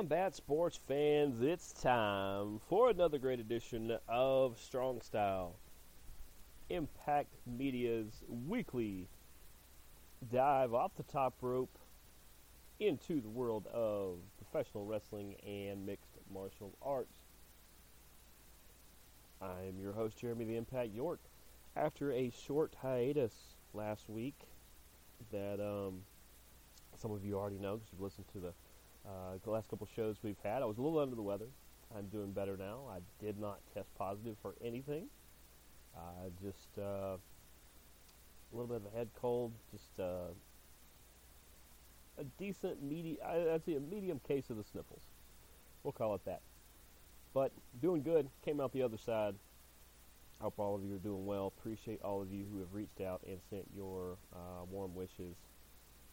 combat sports fans, it's time for another great edition of Strong Style, Impact Media's weekly dive off the top rope into the world of professional wrestling and mixed martial arts. I am your host, Jeremy the Impact York. After a short hiatus last week, that um, some of you already know because you've listened to the uh, the last couple shows we've had. I was a little under the weather. I'm doing better now. I did not test positive for anything. Uh, just uh, a little bit of a head cold. Just uh, a decent, medium. I'd say a medium case of the sniffles. We'll call it that. But doing good. Came out the other side. Hope all of you are doing well. Appreciate all of you who have reached out and sent your uh, warm wishes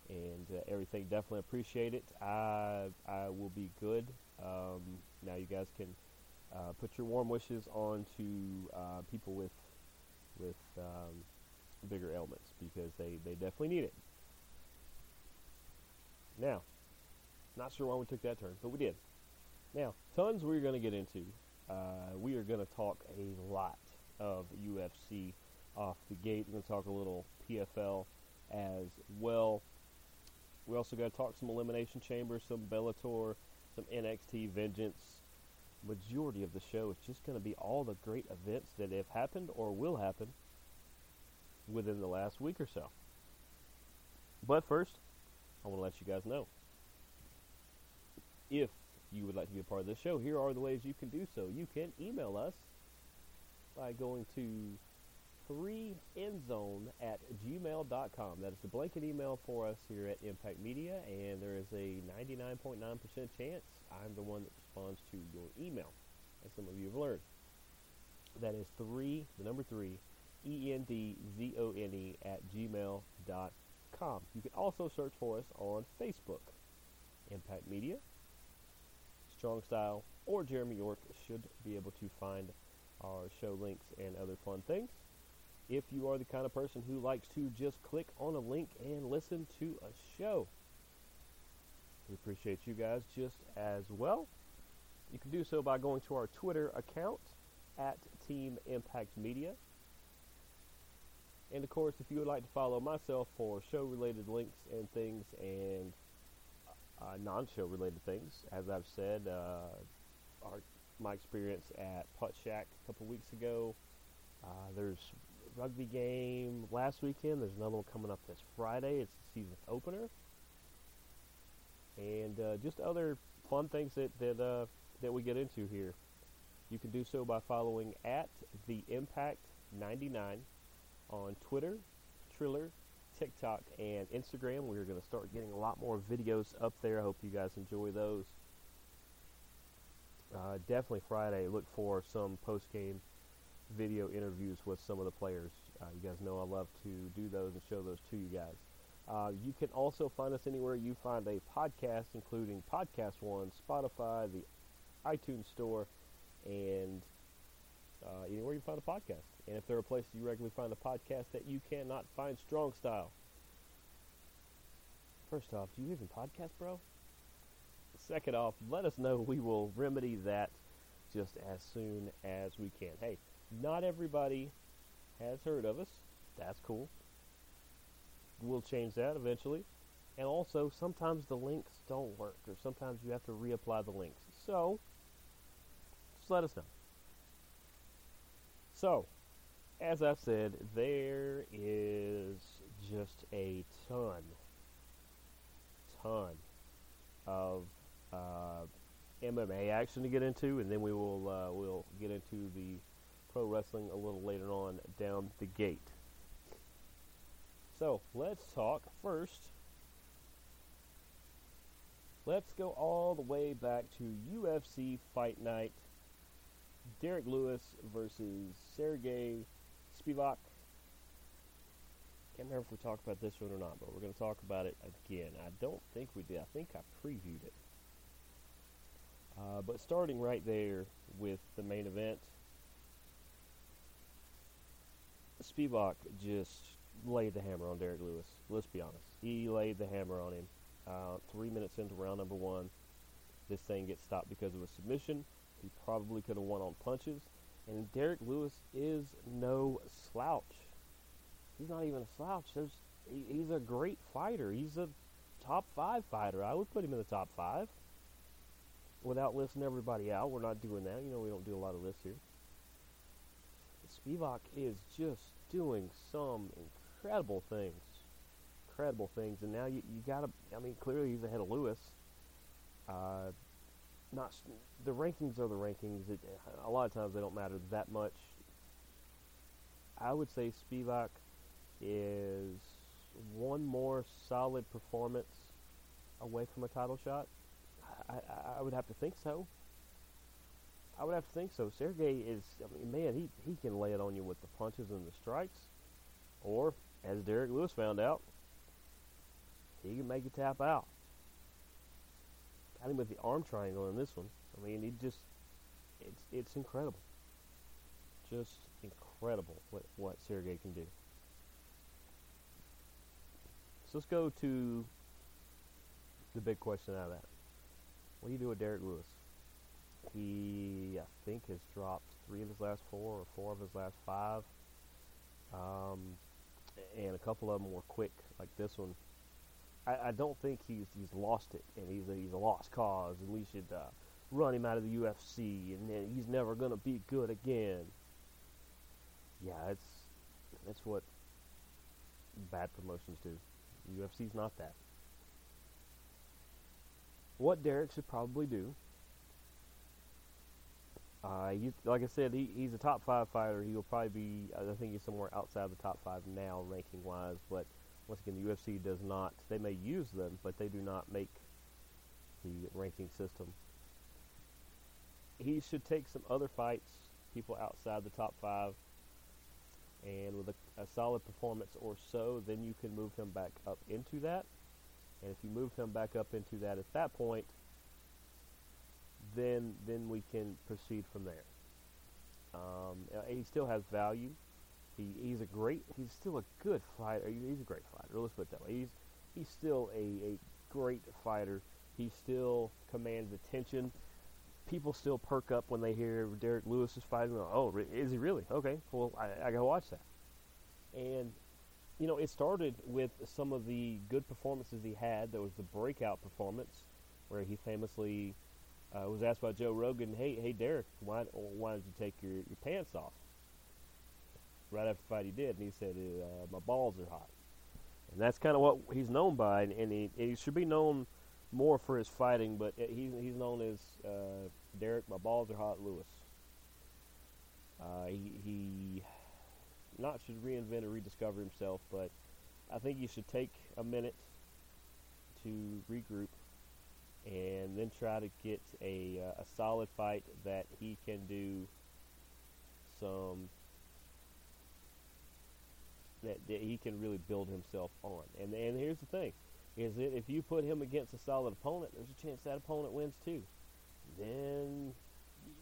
and uh, everything. Definitely appreciate it. I I will be good. Um, now you guys can uh, put your warm wishes on to uh, people with with um, bigger ailments because they, they definitely need it. Now, not sure why we took that turn, but we did. Now, tons we're going to get into. Uh, we are going to talk a lot of UFC off the gate. We're going to talk a little PFL as well. We also got to talk some Elimination Chamber, some Bellator, some NXT Vengeance. Majority of the show is just going to be all the great events that have happened or will happen within the last week or so. But first, I want to let you guys know. If you would like to be a part of this show, here are the ways you can do so. You can email us by going to 3endzone at gmail.com. That is the blanket email for us here at Impact Media, and there is a 99.9% chance I'm the one that responds to your email, as some of you have learned. That is 3, the number 3, E-N-D-Z-O-N-E at gmail.com. You can also search for us on Facebook, Impact Media, Strong Style, or Jeremy York should be able to find our show links and other fun things if you are the kind of person who likes to just click on a link and listen to a show. We appreciate you guys just as well. You can do so by going to our Twitter account at Team Impact Media. And of course, if you would like to follow myself for show related links and things and uh, non show related things, as I've said, uh, our, my experience at Putt Shack a couple weeks ago, uh, there's rugby game last weekend. There's another one coming up this Friday. It's the season opener, and uh, just other fun things that that uh, that we get into here. You can do so by following at the Impact 99 on Twitter, Triller, TikTok, and Instagram. We're going to start getting a lot more videos up there. I hope you guys enjoy those. Uh, definitely Friday. Look for some post game video interviews with some of the players. Uh, you guys know I love to do those and show those to you guys. Uh, you can also find us anywhere you find a podcast, including Podcast One, Spotify, the iTunes Store, and uh, anywhere you find a podcast. And if there are places you regularly find a podcast that you cannot find Strong Style, first off, do you even podcast, bro? Second off, let us know. We will remedy that just as soon as we can. Hey, not everybody has heard of us. That's cool. We'll change that eventually. And also, sometimes the links don't work, or sometimes you have to reapply the links. So, just let us know. So, as I said, there is just a ton, ton of uh, MMA action to get into, and then we will uh, we'll get into the pro wrestling a little later on down the gate. So let's talk first. Let's go all the way back to UFC Fight Night. Derek Lewis versus Sergey Spivak. Can't remember if we talked about this one or not, but we're going to talk about it again. I don't think we did. I think I previewed it. Uh, but starting right there with the main event, Spivak just laid the hammer on Derek Lewis. Let's be honest. He laid the hammer on him. Uh, three minutes into round number one, this thing gets stopped because of a submission. He probably could have won on punches. And Derek Lewis is no slouch. He's not even a slouch. There's, he, he's a great fighter. He's a top five fighter. I would put him in the top five without listing everybody out. We're not doing that. You know, we don't do a lot of lists here. Spivak is just doing some incredible things. Incredible things. And now you, you got to, I mean, clearly he's ahead of Lewis. Uh, not the rankings are the rankings. It, a lot of times they don't matter that much. I would say Spivak is one more solid performance away from a title shot. I, I, I would have to think so. I would have to think so. Sergey is, I mean, man, he, he can lay it on you with the punches and the strikes. Or, as Derek Lewis found out, he can make you tap out. Got him with the arm triangle in this one. I mean, he just, it's, it's incredible. Just incredible what, what Sergey can do. So let's go to the big question out of that. What do you do with Derek Lewis? He, I think, has dropped three of his last four or four of his last five. Um, and a couple of them were quick, like this one. I, I don't think he's he's lost it, and he's a, he's a lost cause, and we should uh, run him out of the UFC, and he's never gonna be good again. Yeah, it's that's what bad promotions do. UFC's not that. What Derek should probably do uh, he, like I said, he, he's a top five fighter. He will probably be, I think he's somewhere outside the top five now, ranking wise. But once again, the UFC does not. They may use them, but they do not make the ranking system. He should take some other fights, people outside the top five, and with a, a solid performance or so, then you can move him back up into that. And if you move him back up into that at that point, then then we can proceed from there. Um, uh, he still has value. He, he's a great. He's still a good fighter. He's a great fighter. Let's put it that way. He's he's still a, a great fighter. He still commands attention. People still perk up when they hear Derek Lewis is fighting. Oh, is he really? Okay, well I, I gotta watch that. And you know, it started with some of the good performances he had. There was the breakout performance where he famously uh, was asked by Joe Rogan, "Hey, hey, Derek, why why did you take your, your pants off?" Right after the fight, he did, and he said, uh, "My balls are hot," and that's kind of what he's known by, and, and he, he should be known more for his fighting, but he's he's known as uh, Derek. My balls are hot, Lewis. Uh, he, he not should reinvent or rediscover himself, but I think he should take a minute to regroup and then try to get a, uh, a solid fight that he can do some that, that he can really build himself on. And and here's the thing, is that if you put him against a solid opponent, there's a chance that opponent wins too. Then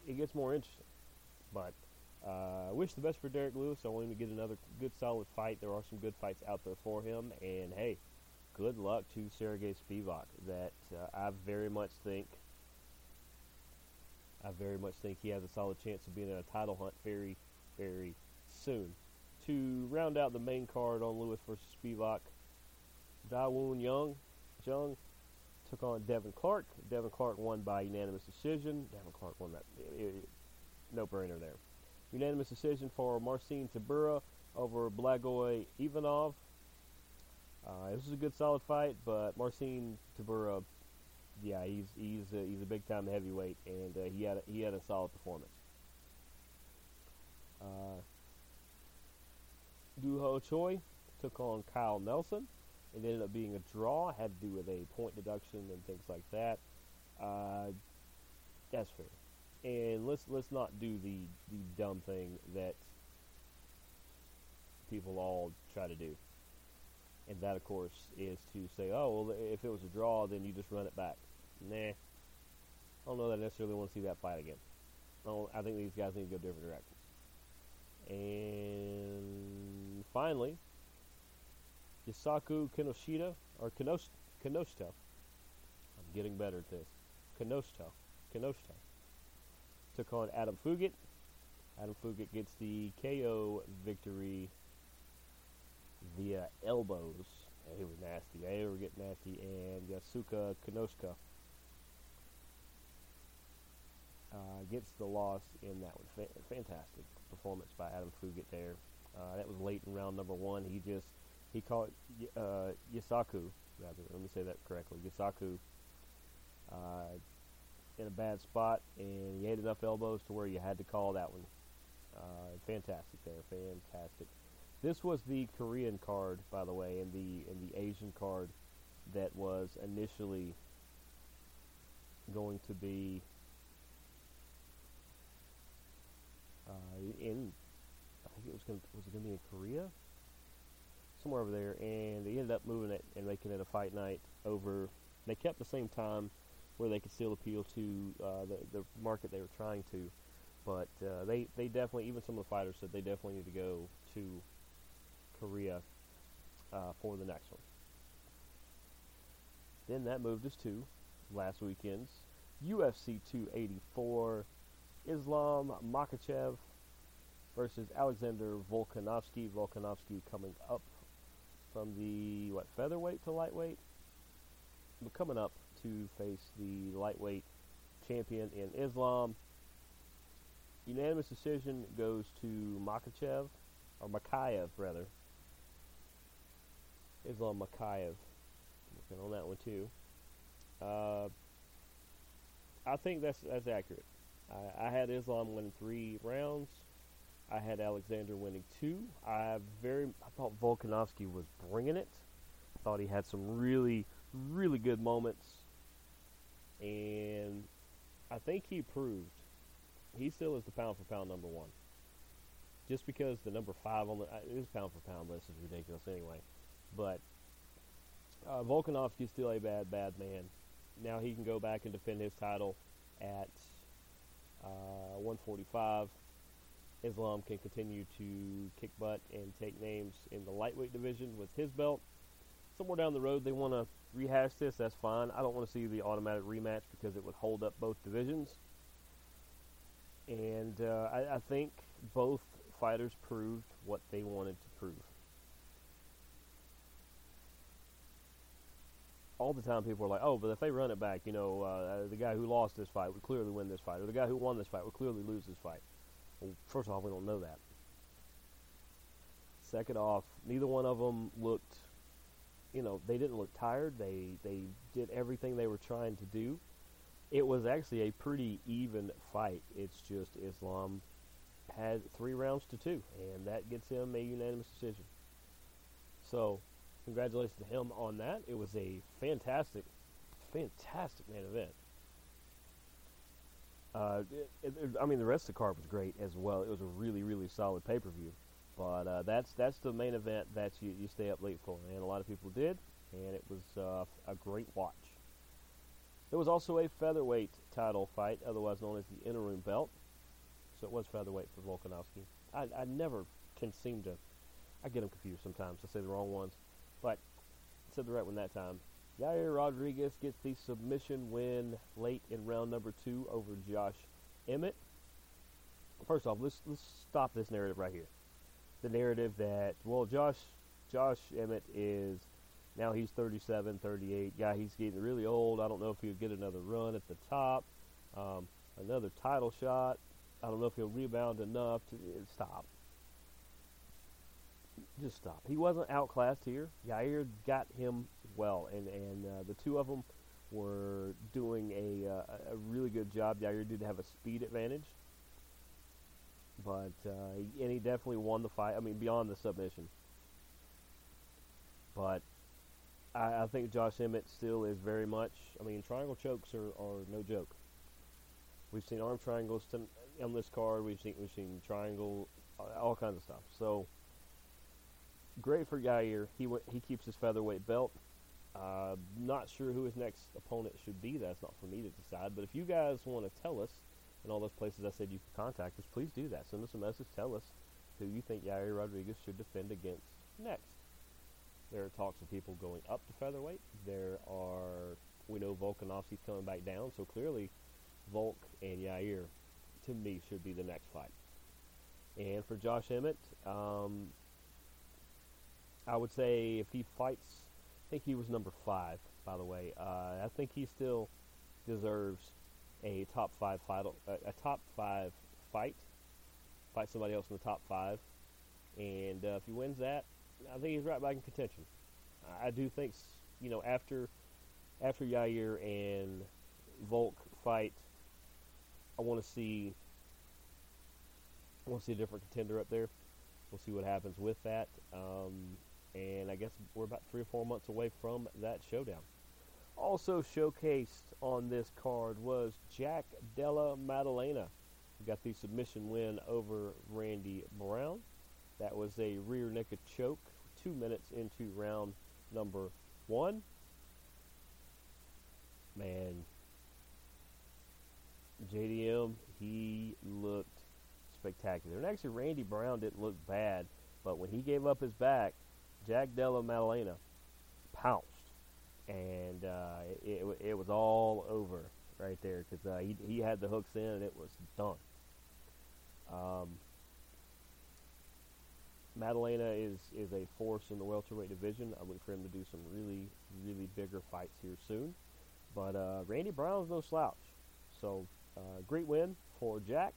it gets more interesting. But uh, I wish the best for Derek Lewis. I want him to get another good solid fight. There are some good fights out there for him, and hey, good luck to Sergey Spivak. That uh, I very much think, I very much think he has a solid chance of being in a title hunt very, very soon. To round out the main card on Lewis versus Spivak, Dawoon Young, Jung took on Devin Clark. Devin Clark won by unanimous decision. Devin Clark won that. no brainer there. Unanimous decision for Marcin Tybura over Blagoy Ivanov. Uh, this was a good, solid fight, but Marcin Tybura, yeah, he's he's he's a big time heavyweight, and uh, he had a, he had a solid performance. Uh, Doo Ho Choi took on Kyle Nelson. It ended up being a draw. Had to do with a point deduction and things like that. Uh, that's fair. And let's let's not do the the dumb thing that people all try to do and that, of course, is to say, oh, well, if it was a draw, then you just run it back. Nah. I don't know that I necessarily want to see that fight again. I, I think these guys need to go different directions. And finally, Yusaku Kinoshita, or Kinosh, Kinoshita. I'm getting better at this. Kinoshita. Kinoshita. Took on Adam Fugit. Adam Fugit gets the KO victory via elbows. They were nasty. They were getting nasty. And Yasuka Kinoshita uh, gets the loss in that one. Fa- fantastic performance by Adam Fugit there. Uh, that was late in round number one. He just he caught uh, Yasaku rather. Let me say that correctly. Yasaku uh, in a bad spot, and he had enough elbows to where you had to call that one. Uh, fantastic there, fantastic. This was the Korean card, by the way, and the and the Asian card that was initially going to be uh, in. I think it was going was it going to be in Korea, somewhere over there, and they ended up moving it and making it a fight night over. They kept the same time where they could still appeal to uh, the the market they were trying to, but uh, they they definitely even some of the fighters said they definitely need to go to Korea uh, for the next one. Then that moved us to last weekend's UFC 284 Islam Makhachev versus Alexander Volkanovski. Volkanovski coming up from the what featherweight to lightweight, but coming up to face the lightweight champion in Islam. Unanimous decision goes to Makhachev, or Makayev rather. Islam Makayev. Looking on that one too. Uh, I think that's that's accurate. I, I had Islam winning three rounds. I had Alexander winning two. I very I thought Volkanovski was bringing it. I thought he had some really really good moments, and I think he proved he still is the pound for pound number one. Just because the number five on the uh, his pound for pound list is ridiculous anyway, but uh, is still a bad bad man. Now he can go back and defend his title at uh, 145. Islam can continue to kick butt and take names in the lightweight division with his belt. Somewhere down the road, they want to rehash this. That's fine. I don't want to see the automatic rematch because it would hold up both divisions. And uh, I, I think both fighters proved what they wanted to prove. All the time people are like, oh, but if they run it back, you know, uh, the guy who lost this fight would clearly win this fight, or the guy who won this fight would clearly lose this fight. Well, first off, we don't know that. Second off, neither one of them looked, you know, they didn't look tired. They they did everything they were trying to do. It was actually a pretty even fight. It's just Islam had three rounds to two, and that gets him a unanimous decision. So, congratulations to him on that. It was a fantastic, fantastic main event. Uh, it, it, I mean, the rest of the card was great as well. It was a really, really solid pay per view. But uh, that's that's the main event that you, you stay up late for, and a lot of people did, and it was uh, a great watch. There was also a featherweight title fight, otherwise known as the interim belt. So it was featherweight for Volkanovski. I, I never can seem to, I get them confused sometimes. I say the wrong ones, but said the right one that time. Yair Rodriguez gets the submission win late in round number two over Josh Emmett. First off, let's let's stop this narrative right here. The narrative that well, Josh Josh Emmett is now he's 37, 38. Yeah, he's getting really old. I don't know if he'll get another run at the top, um, another title shot. I don't know if he'll rebound enough to stop. Just stop. He wasn't outclassed here. Yair got him well, and and uh, the two of them were doing a uh, a really good job. Yair did have a speed advantage, but uh, and he definitely won the fight. I mean, beyond the submission. But I, I think Josh Emmett still is very much. I mean, triangle chokes are, are no joke. We've seen arm triangles on this card. We've seen we've seen triangle, all kinds of stuff. So great for Yair. He went, he keeps his featherweight belt. Uh, not sure who his next opponent should be. That's not for me to decide. But if you guys want to tell us in all those places I said you could contact us, please do that. Send us a message. Tell us who you think Yair Rodriguez should defend against next. There are talks of people going up to featherweight. There are We know Volkanovski's coming back down, so clearly Volk and Yair, to me, should be the next fight. And for Josh Emmett, um, I would say if he fights, I think he was number five, by the way. Uh, I think he still deserves a top five fight, a, a top five fight, fight somebody else in the top five, and uh, if he wins that, I think he's right back in contention. I do think, you know, after after Yair and Volk fight, I want to see I want to see a different contender up there. We'll see what happens with that. Um, and I guess we're about three or four months away from that showdown. Also showcased on this card was Jack Della Maddalena. He got the submission win over Randy Brown. That was a rear naked choke two minutes into round number one. Man, JDM, he looked spectacular. And actually, Randy Brown didn't look bad, but when he gave up his back, Jack Della Maddalena pounced, and uh, it, it, it was all over right there because uh, he he had the hooks in and it was done. Um, Maddalena is is a force in the welterweight division. I'm looking for him to do some really really bigger fights here soon. But uh, Randy Brown's no slouch, so uh, great win for Jack,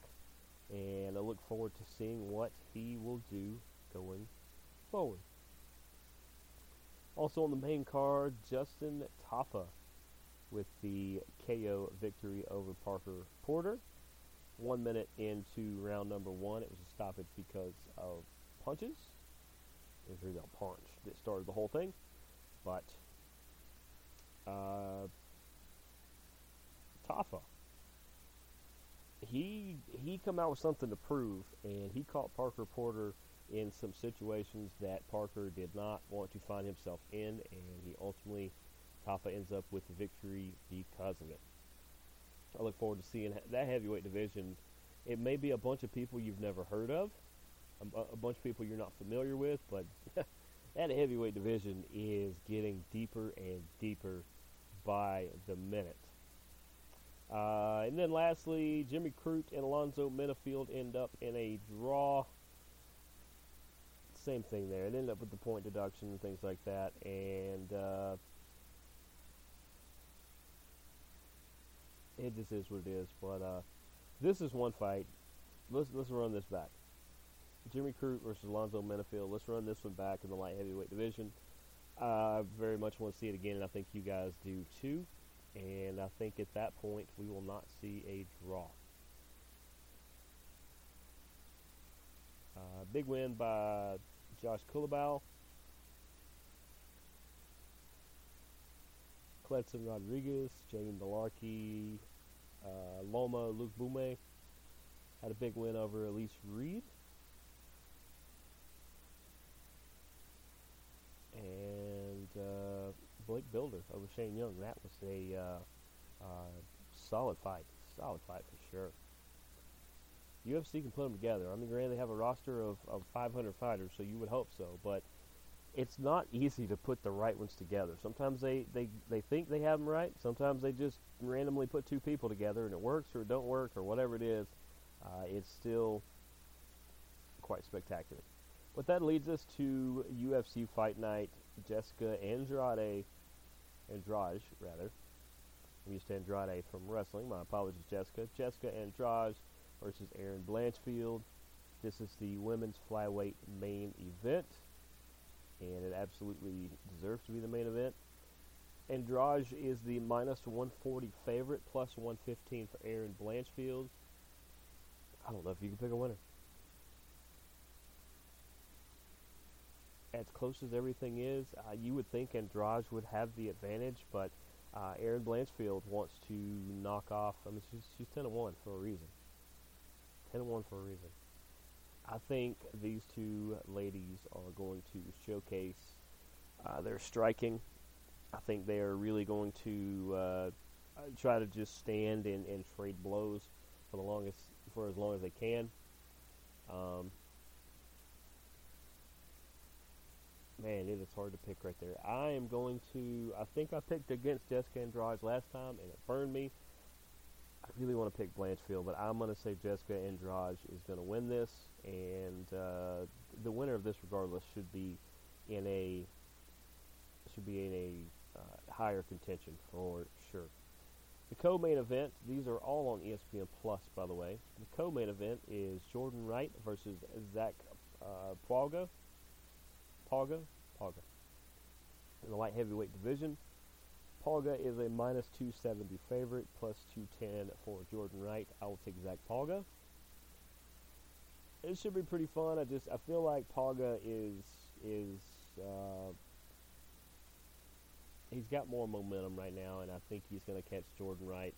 and I look forward to seeing what he will do going forward. Also on the main card, Justin Tafa with the KO victory over Parker Porter. One minute into round number one, it was a stoppage because of punches. It was really a punch that started the whole thing. But uh, Tafa, he he come out with something to prove, and he caught Parker Porter in some situations that Parker did not want to find himself in, and he ultimately Tafa ends up with the victory because of it. I look forward to seeing that heavyweight division. It may be a bunch of people you've never heard of, a, a bunch of people you're not familiar with, but that heavyweight division is getting deeper and deeper by the minute. Uh, and then lastly, Jimmy Crute and Alonzo Menifield end up in a draw. Same thing there. It ended up with the point deduction and things like that. And uh, it just is what it is. But uh, this is one fight. Let's let's run this back. Jimmy Crute versus Alonzo Menifield. Let's run this one back in the light heavyweight division. I very much want to see it again, and I think you guys do too. And I think at that point we will not see a draw. Uh, big win by Josh Culibao. Kleydson Rodriguez, Jamie Mullarkey, uh, Loma, Lookboonmee had a big win over Elise Reed. And uh, Blake Bilder over Shane Young. That was a uh, uh, solid fight. Solid fight for sure. UFC can put them together. I mean, granted, they have a roster of, of 500 fighters, so you would hope so. But it's not easy to put the right ones together. Sometimes they, they, they think they have them right. Sometimes they just randomly put two people together, and it works or it don't work or whatever it is. Uh, it's still quite spectacular. But that leads us to UFC Fight Night. Jessica Andrade, Andrade rather. I'm used to Andrade from wrestling. My apologies, Jessica. Jessica Andrade versus Erin Blanchfield. This is the women's flyweight main event, and it absolutely deserves to be the main event. Andrade is the minus 140 favorite, plus 115 for Erin Blanchfield. I don't know if you can pick a winner. As close as everything is, uh, you would think Andrade would have the advantage, but uh, Erin Blanchfield wants to knock off. I mean, she's she's 10 1 for a reason. 10 1 for a reason. I think these two ladies are going to showcase uh, their striking. I think they are really going to uh, try to just stand and, and trade blows for the longest for as long as they can. Um, man, it is hard to pick right there. I am going to. I think I picked against Jessica Andrade last time, and it burned me. I really want to pick Blanchfield, but I'm going to say Jessica Andrade is going to win this, and uh, the winner of this, regardless, should be in a should be in a uh, higher contention for sure. The co-main event, these are all on ESPN Plus, by the way. The co-main event is Jordan Wright versus Zach uh. Pauga? Pauga. In the light heavyweight division, Pauga is a minus 270 favorite, plus 210 for Jordan Wright. I will take Zach Pauga. It should be pretty fun. I just I feel like Pauga is is uh, he's got more momentum right now, and I think he's going to catch Jordan Wright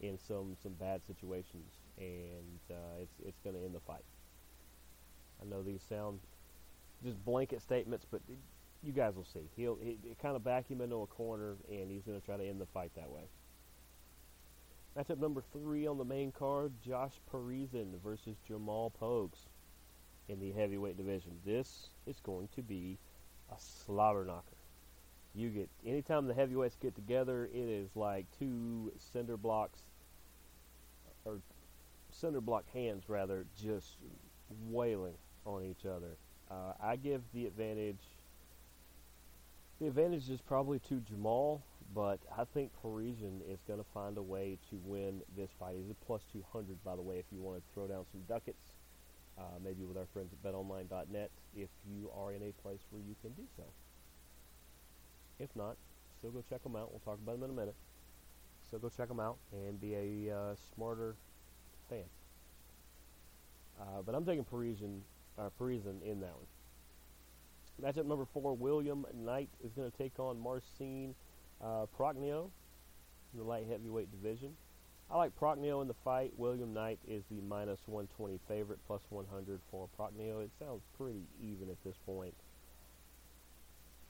in some some bad situations, and uh, it's it's going to end the fight. I know these sound just blanket statements, but you guys will see. He'll he, kind of back him into a corner, and he's going to try to end the fight that way. Matchup number three on the main card: Josh Parisian versus Jamal Pogues in the heavyweight division. This is going to be a slobber knocker. You get anytime the heavyweights get together, it is like two cinder blocks or cinder block hands rather, just wailing on each other. Uh, I give the advantage. The advantage is probably to Jamal, but I think Parisian is going to find a way to win this fight. He's a plus 200, by the way, if you want to throw down some ducats, uh, maybe with our friends at betonline.net, if you are in a place where you can do so. If not, still go check them out. We'll talk about them in a minute. Still go check them out and be a uh, smarter fan. Uh, but I'm taking Parisian, uh, Parisian in that one. Matchup number four, William Knight is going to take on Marcin uh, Prachnio in the light heavyweight division. I like Prachnio in the fight. William Knight is the minus 120 favorite, plus 100 for Prachnio. It sounds pretty even at this point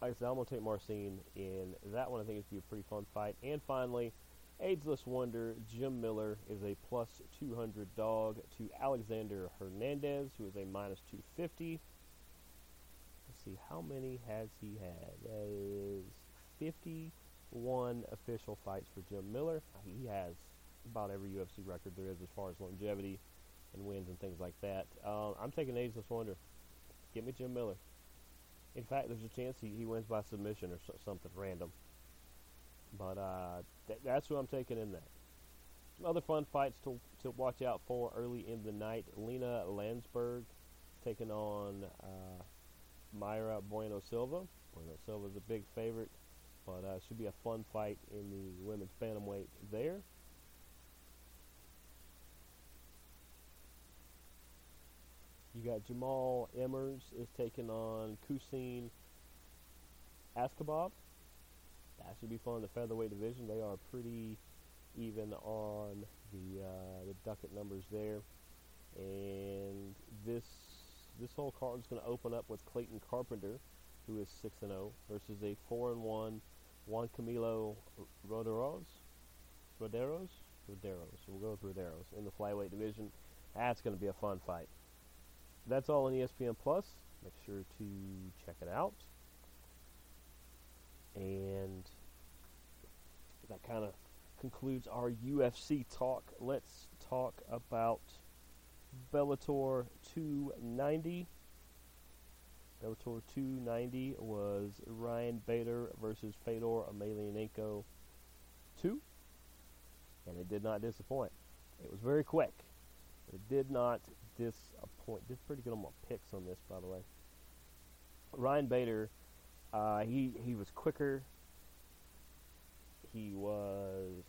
like I said, I'm going to take Marcin in that one. I think it's going to be a pretty fun fight. And finally, Ageless Wonder Jim Miller is a plus 200 dog to Alexander Hernandez, who is a minus 250. See, how many has he had? That is 51 official fights for Jim Miller. He has about every UFC record there is as far as longevity and wins and things like that. Um, I'm taking Ageless Wonder. Get me Jim Miller. In fact, there's a chance he, he wins by submission or so, something random. But uh, th- that's who I'm taking in that. Other fun fights to, to watch out for early in the night. Lina Lansberg taking on uh, Mayra Bueno Silva. Bueno Silva is a big favorite, but uh, should be a fun fight in the women's bantamweight there. You got Jamal Emmers is taking on Khusein Askhabov. That should be fun the featherweight division. They are pretty even on the uh, the ducat numbers there. And this this whole card is going to open up with Clayton Carpenter, who is six and zero, versus a four and one Juan Camilo Roderos. Roderos, Roderos. We'll go with Roderos in the flyweight division. That's going to be a fun fight that's all on ESPN Plus. Make sure to check it out. And that kind of concludes our UFC talk. Let's talk about Bellator 290. Bellator 290 was Ryan Bader versus Fedor Emelianenko 2. And it did not disappoint. It was very quick. It did not disappoint. Did pretty good on my picks on this, by the way. Ryan Bader, uh, he he was quicker. He was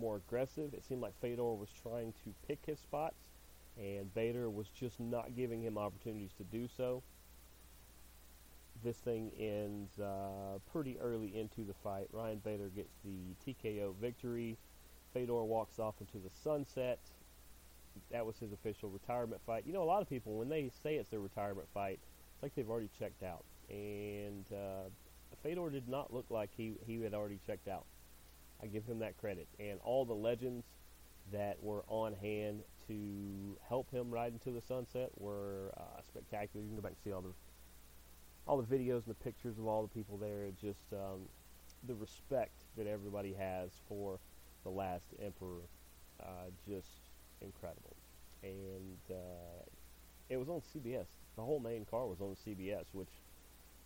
more aggressive. It seemed like Fedor was trying to pick his spots, and Bader was just not giving him opportunities to do so. This thing ends uh, pretty early into the fight. Ryan Bader gets the TKO victory. Fedor walks off into the sunset that was his official retirement fight. You know, a lot of people when they say it's their retirement fight, it's like they've already checked out. And uh, Fedor did not look like he he had already checked out. I give him that credit. And all the legends that were on hand to help him ride into the sunset were uh, spectacular. You can go back and see all the all the videos and the pictures of all the people there. Just um, the respect that everybody has for the last emperor, uh, just incredible. And uh, it was on CBS. The whole main car was on CBS, which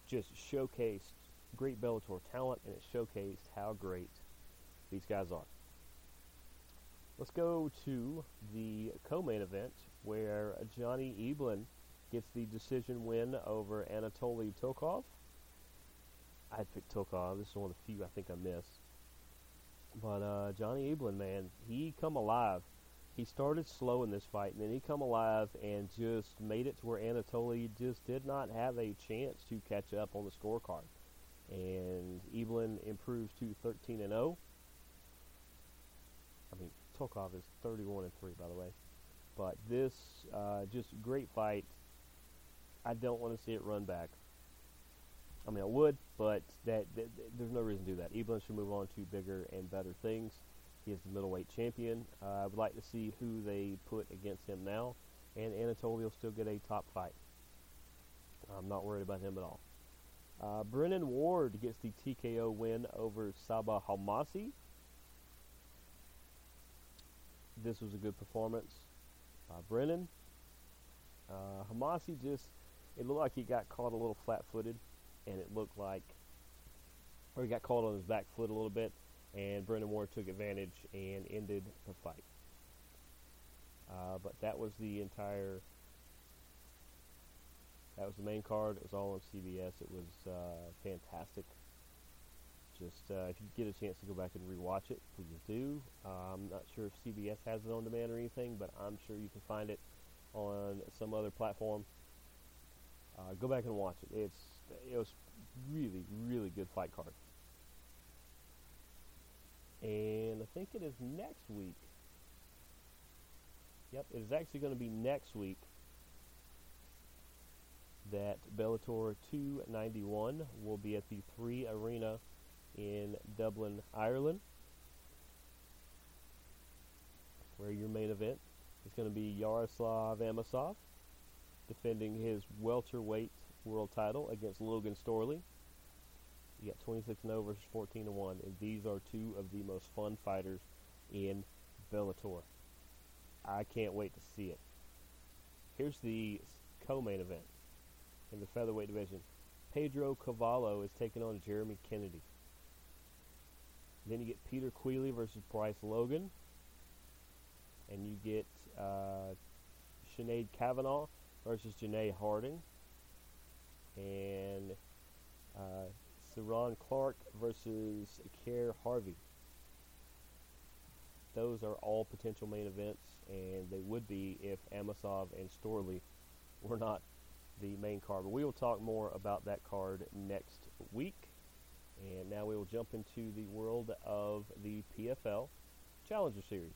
just showcased great Bellator talent, and it showcased how great these guys are. Let's go to the co-main event where Johnny Eblen gets the decision win over Anatoly Tokov. I picked Tokov. This is one of the few I think I missed. But uh, Johnny Eblen, man, he come alive. He started slow in this fight, and then he come alive and just made it to where Anatoly just did not have a chance to catch up on the scorecard. And Eblen improves to 13 and 0. I mean, Tokov is 31 and 3, by the way. But this, uh, just great fight. I don't want to see it run back. I mean, I would, but that, that, that there's no reason to do that. Eblen should move on to bigger and better things. He is the middleweight champion. Uh, I would like to see who they put against him now, and Anatoly will still get a top fight. I'm not worried about him at all. Uh, Brennan Ward gets the TKO win over Sabah Homasi. This was a good performance. Uh, Brennan, uh, Homasi just, it looked like he got caught a little flat-footed, and it looked like, or he got caught on his back foot a little bit, and Brennan Ward took advantage and ended the fight. Uh, but that was the entire that was the main card. It was all on CBS. It was uh, fantastic. Just uh, if you get a chance to go back and rewatch it, please do. I'm not sure if CBS has it on demand or anything, but I'm sure you can find it on some other platform. Uh, go back and watch it. It's it was really really good fight card. And I think it is next week. Yep, it is actually going to be next week that Bellator 291 will be at the 3 Arena in Dublin, Ireland, where your main event is going to be Yaroslav Amosov defending his welterweight world title against Logan Storley. You got 26 0 versus 14 1, and these are two of the most fun fighters in Bellator. I can't wait to see it. Here's the co-main event in the featherweight division. Pedro Carvalho is taking on Jeremy Kennedy. Then you get Peter Queally versus Bryce Logan. And you get uh, Sinead Kavanagh versus Janay Harding. And uh, Ciaran Clark versus Kerr Harvey. Those are all potential main events, and they would be if Amosov and Storley were not the main card. But we will talk more about that card next week. And now we will jump into the world of the PFL Challenger Series.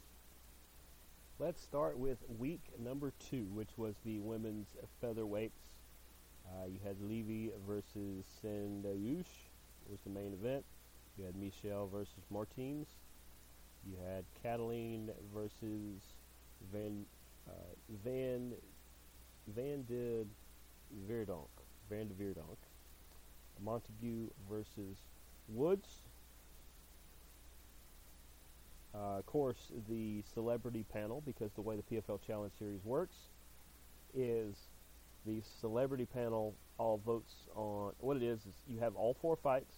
Let's start with week number two, which was the women's featherweights. Uh, you had Levy versus Sendayush was the main event. You had Michelle versus Martins. You had Cataline versus Van uh, Van Van de Verdonk. Van de Verdonk. Montague versus Woods. Uh, of course, the celebrity panel, because the way the PFL Challenge Series works, is the celebrity panel all votes on what it is is you have all four fights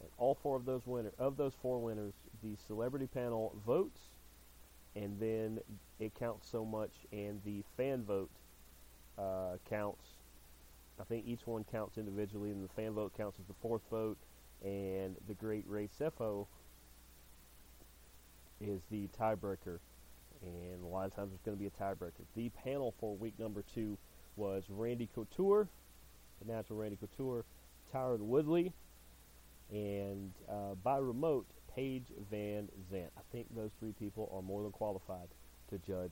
and all four of those winner of those four winners the celebrity panel votes and then it counts so much and the fan vote uh, counts I think each one counts individually and the fan vote counts as the fourth vote and the great Ray Sefo is the tiebreaker and a lot of times it's going to be a tiebreaker the panel for week number two was Randy Couture, the natural Randy Couture, Tyron Woodley, and uh, by remote, Paige Van Zant. I think those three people are more than qualified to judge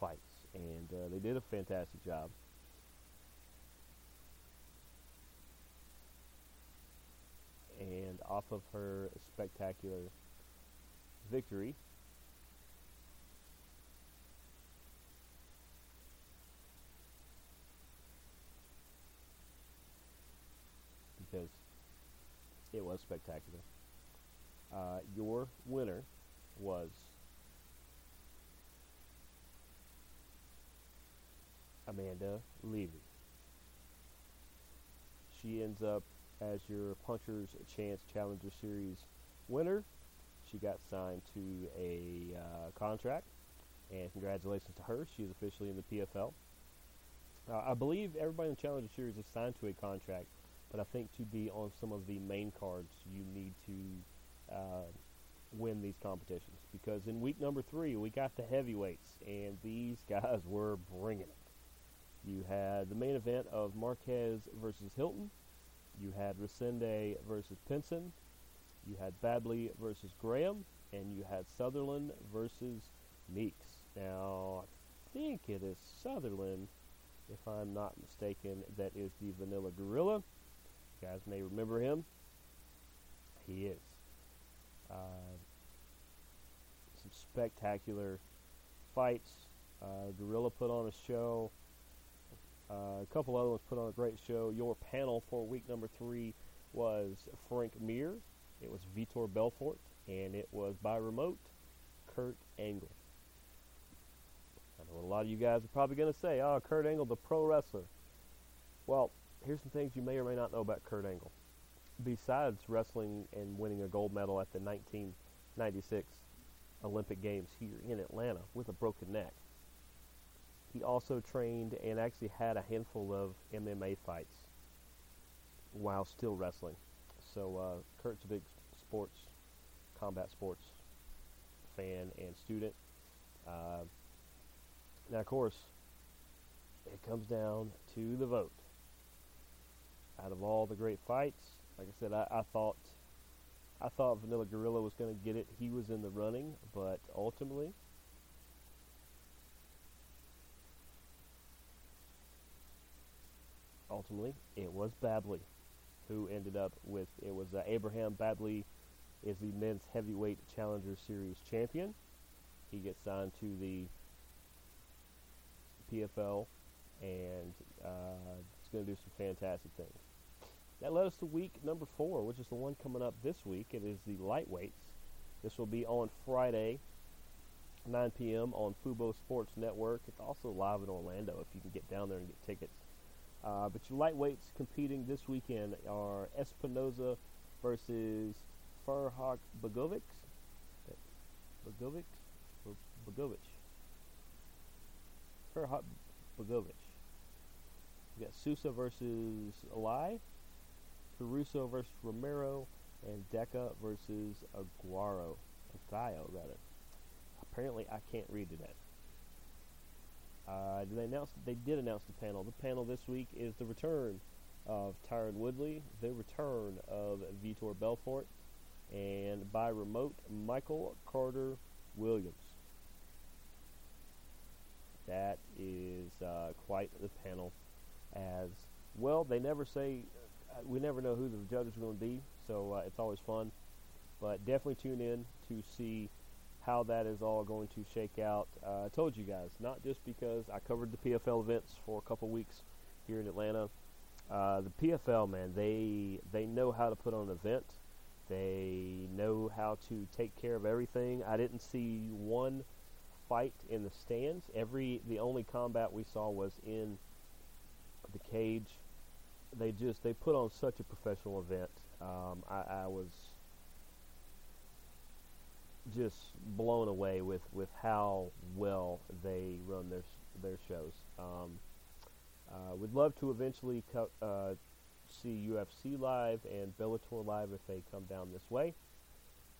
fights, and uh, they did a fantastic job. And off of her spectacular victory, because it was spectacular. Uh, your winner was Amanda Levy. She ends up as your Puncher's Chance Challenger Series winner. She got signed to a uh, contract, and congratulations to her. She is officially in the PFL. Uh, I believe everybody in the Challenger Series is signed to a contract, but I think to be on some of the main cards, you need to uh, win these competitions because in week number three we got the heavyweights, and these guys were bringing it. You had the main event of Marquez versus Hilton. You had Resende versus Pinson. You had Badley versus Graham. And you had Sutherland versus Meeks. Now, I think it is Sutherland, if I'm not mistaken, that is the Vanilla Gorilla. You guys may remember him. He is. Uh, some spectacular fights. Uh, Gorilla put on a show. Uh, a couple other ones put on a great show. Your panel for week number three was Frank Mir. It was Vitor Belfort, and it was by remote Kurt Angle. I know a lot of you guys are probably going to say, "Oh, Kurt Angle, the pro wrestler." Well, here's some things you may or may not know about Kurt Angle. Besides wrestling and winning a gold medal at the 1996 Olympic Games here in Atlanta with a broken neck, he also trained and actually had a handful of MMA fights while still wrestling. So uh, Kurt's a big sports, combat sports fan and student. Uh, now, of course, it comes down to the vote. Out of all the great fights, like I said, I, I thought I thought Vanilla Gorilla was going to get it. He was in the running, but ultimately ultimately, it was Badley who ended up with it was uh, Abraham Badley is the men's heavyweight challenger series champion. He gets signed to the PFL and uh, it's going to do some fantastic things. That led us to week number four, which is the one coming up this week. It is the lightweights. This will be on Friday, 9 p.m. on Fubo Sports Network. It's also live in Orlando if you can get down there and get tickets. Uh, but your lightweights competing this weekend are Espinoza versus Farhak Bogovic. Bogovic? Bogovic. Farhak Bogovic. We got Sousa versus Alai, Caruso versus Romero, and Deca versus Aguaro. Aguayo, rather. Apparently, I can't read today. Uh, they announced they did announce the panel. The panel this week is the return of Tyron Woodley, the return of Vitor Belfort, and by remote Michael Carter Williams. That is uh, quite the panel. As well, they never say uh, we never know who the judges are going to be, so uh, it's always fun. But definitely tune in to see how that is all going to shake out. Uh, I told you guys, not just because I covered the PFL events for a couple weeks here in Atlanta. Uh, the PFL, man, they they know how to put on an event. They know how to take care of everything. I didn't see one fight in the stands. Every the only combat we saw was in the cage. They just they put on such a professional event. Um, I, I was just blown away with, with how well they run their their shows. Um, uh, would love to eventually co- uh, see UFC live and Bellator live if they come down this way.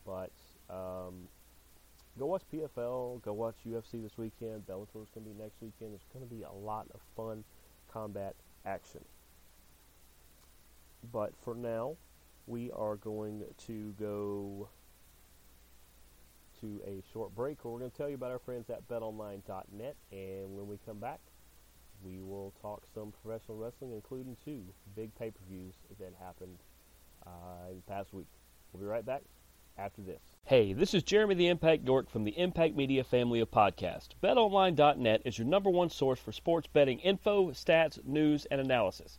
But um, go watch PFL, go watch UFC this weekend. Bellator is going to be next weekend. There's going to be a lot of fun combat action. But for now, we are going to go to a short break where we're going to tell you about our friends at betonline.net. And when we come back, we will talk some professional wrestling, including two big pay per views that happened uh, in the past week. We'll be right back after this. Hey, this is Jeremy the Impact York from the Impact Media family of podcasts. BetOnline.net is your number one source for sports betting info, stats, news, and analysis.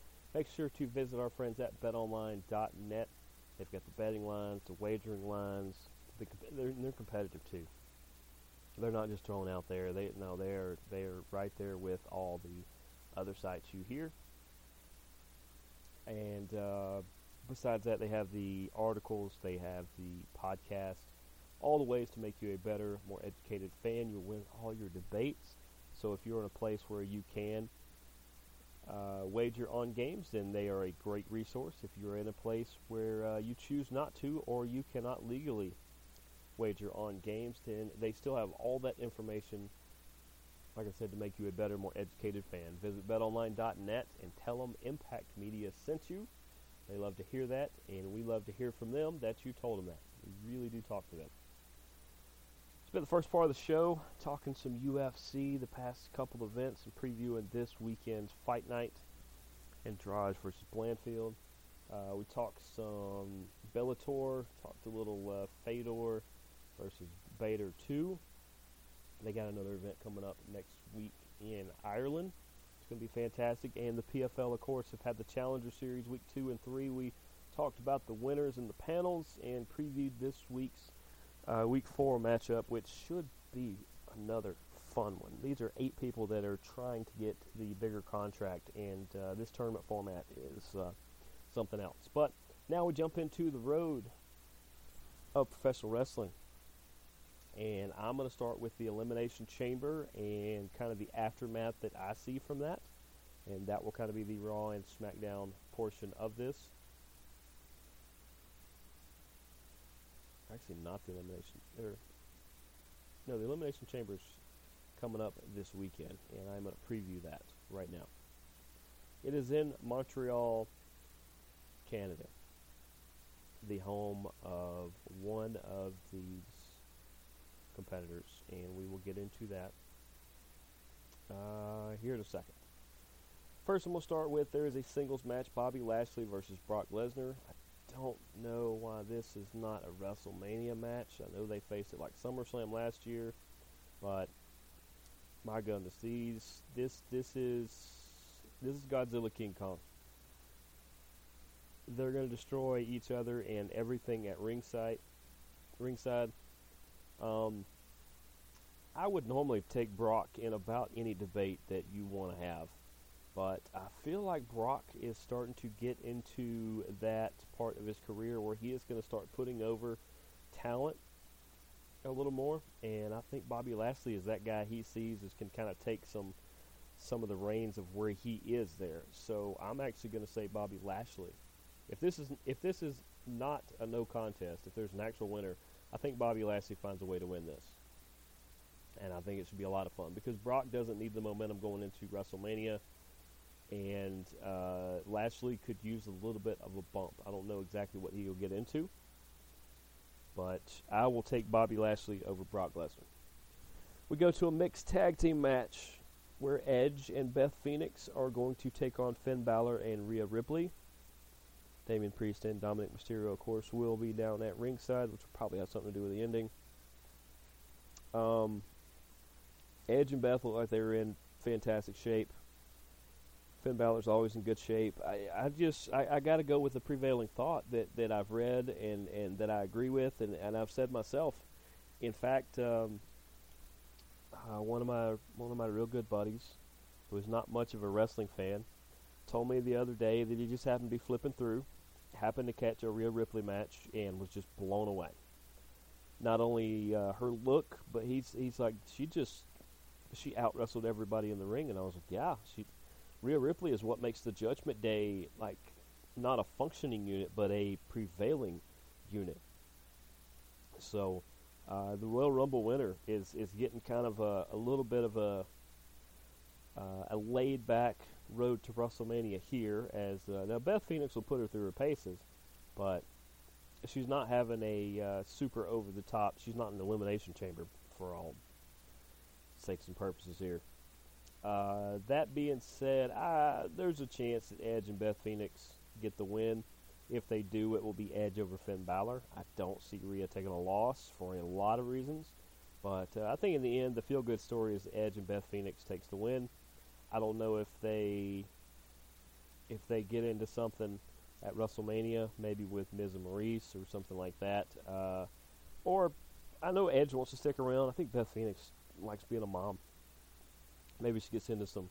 Make sure to visit our friends at betonline.net. They've got the betting lines, the wagering lines. The, they're, they're competitive too. They're not just thrown out there. They no, they're they're right there with all the other sites you hear. And uh, besides that, they have the articles, they have the podcast, all the ways to make you a better, more educated fan. You'll win all your debates. So if you're in a place where you can uh, wager on games, then they are a great resource. If you're in a place where uh, you choose not to or you cannot legally wager on games, then they still have all that information, like I said, to make you a better, more educated fan. Visit betonline.net and tell them Impact Media sent you. They love to hear that, and we love to hear from them that you told them that. We really do talk to them. Spent the first part of the show talking some UFC, the past couple events, and previewing this weekend's fight night, Andrade versus Blanchfield. Uh, we talked some Bellator, talked a little uh, Fedor versus Bader 2. They got another event coming up next week in Ireland. It's going to be fantastic. And the PFL, of course, have had the Challenger Series week two and three. We talked about the winners and the panels and previewed this week's uh, week four matchup, which should be another fun one. These are eight people that are trying to get the bigger contract, and uh, this tournament format is uh, something else. But now we jump into the road of professional wrestling. And I'm going to start with the Elimination Chamber and kind of the aftermath that I see from that. And that will kind of be the Raw and SmackDown portion of this. Actually, not the Elimination. Or, no, the Elimination Chamber is coming up this weekend, and I'm going to preview that right now. It is in Montreal, Canada, the home of one of these competitors, and we will get into that uh, here in a second. First, going start with there is a singles match Bobby Lashley versus Brock Lesnar. I don't know why this is not a WrestleMania match. I know they faced it like SummerSlam last year, but my goodness, these this this is this is Godzilla King Kong. They're going to destroy each other and everything at ringside. Ringside. Um, I would normally take Brock in about any debate that you want to have, but I feel like Brock is starting to get into that part of his career where he is going to start putting over talent a little more, and I think Bobby Lashley is that guy he sees as can kind of take some some of the reins of where he is there. So I'm actually going to say Bobby Lashley. If this is if this is not a no contest, if there's an actual winner, I think Bobby Lashley finds a way to win this. And I think it should be a lot of fun because Brock doesn't need the momentum going into WrestleMania, and uh, Lashley could use a little bit of a bump. I don't know exactly what he'll get into, but I will take Bobby Lashley over Brock Lesnar. We go to a mixed tag team match where Edge and Beth Phoenix are going to take on Finn Balor and Rhea Ripley. Damian Priest and Dominic Mysterio, of course, will be down at ringside, which will probably have something to do with the ending. Um, Edge and Beth look like they were in fantastic shape. Finn Balor's always in good shape. I, I just I, I got to go with the prevailing thought that, that I've read and, and that I agree with and, and I've said myself. In fact, um, uh, one of my one of my real good buddies, who is not much of a wrestling fan, told me the other day that he just happened to be flipping through, happened to catch a Rhea Ripley match, and was just blown away. Not only uh, her look, but he's he's like she just she out wrestled everybody in the ring, and I was like, yeah, she Rhea Ripley is what makes the Judgment Day like not a functioning unit, but a prevailing unit. So uh, the Royal Rumble winner is is getting kind of a, a little bit of a uh, a laid back road to WrestleMania here. As uh, now, Beth Phoenix will put her through her paces, but she's not having a uh, super over the top. She's not in the elimination chamber for all sakes and purposes here. Uh, that being said, I, there's a chance that Edge and Beth Phoenix get the win. If they do, it will be Edge over Finn Balor. I don't see Rhea taking a loss for a lot of reasons, but uh, I think in the end, the feel-good story is Edge and Beth Phoenix takes the win. I don't know if they if they get into something at WrestleMania, maybe with Miz and Maryse or something like that, uh, or I know Edge wants to stick around. I think Beth Phoenix likes being a mom. Maybe she gets into some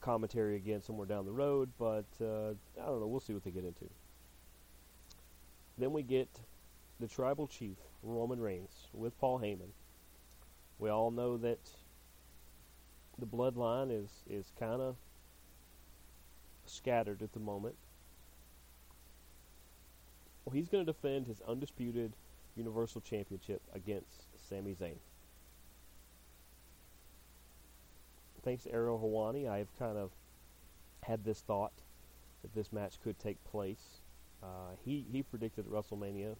commentary again somewhere down the road, but uh, I don't know. We'll see what they get into. Then we get the tribal chief, Roman Reigns, with Paul Heyman. We all know that the bloodline is, is kind of scattered at the moment. Well, he's going to defend his undisputed Universal Championship against Sami Zayn. Thanks to Ariel Helwani, I've kind of had this thought that this match could take place. Uh, he he predicted at WrestleMania.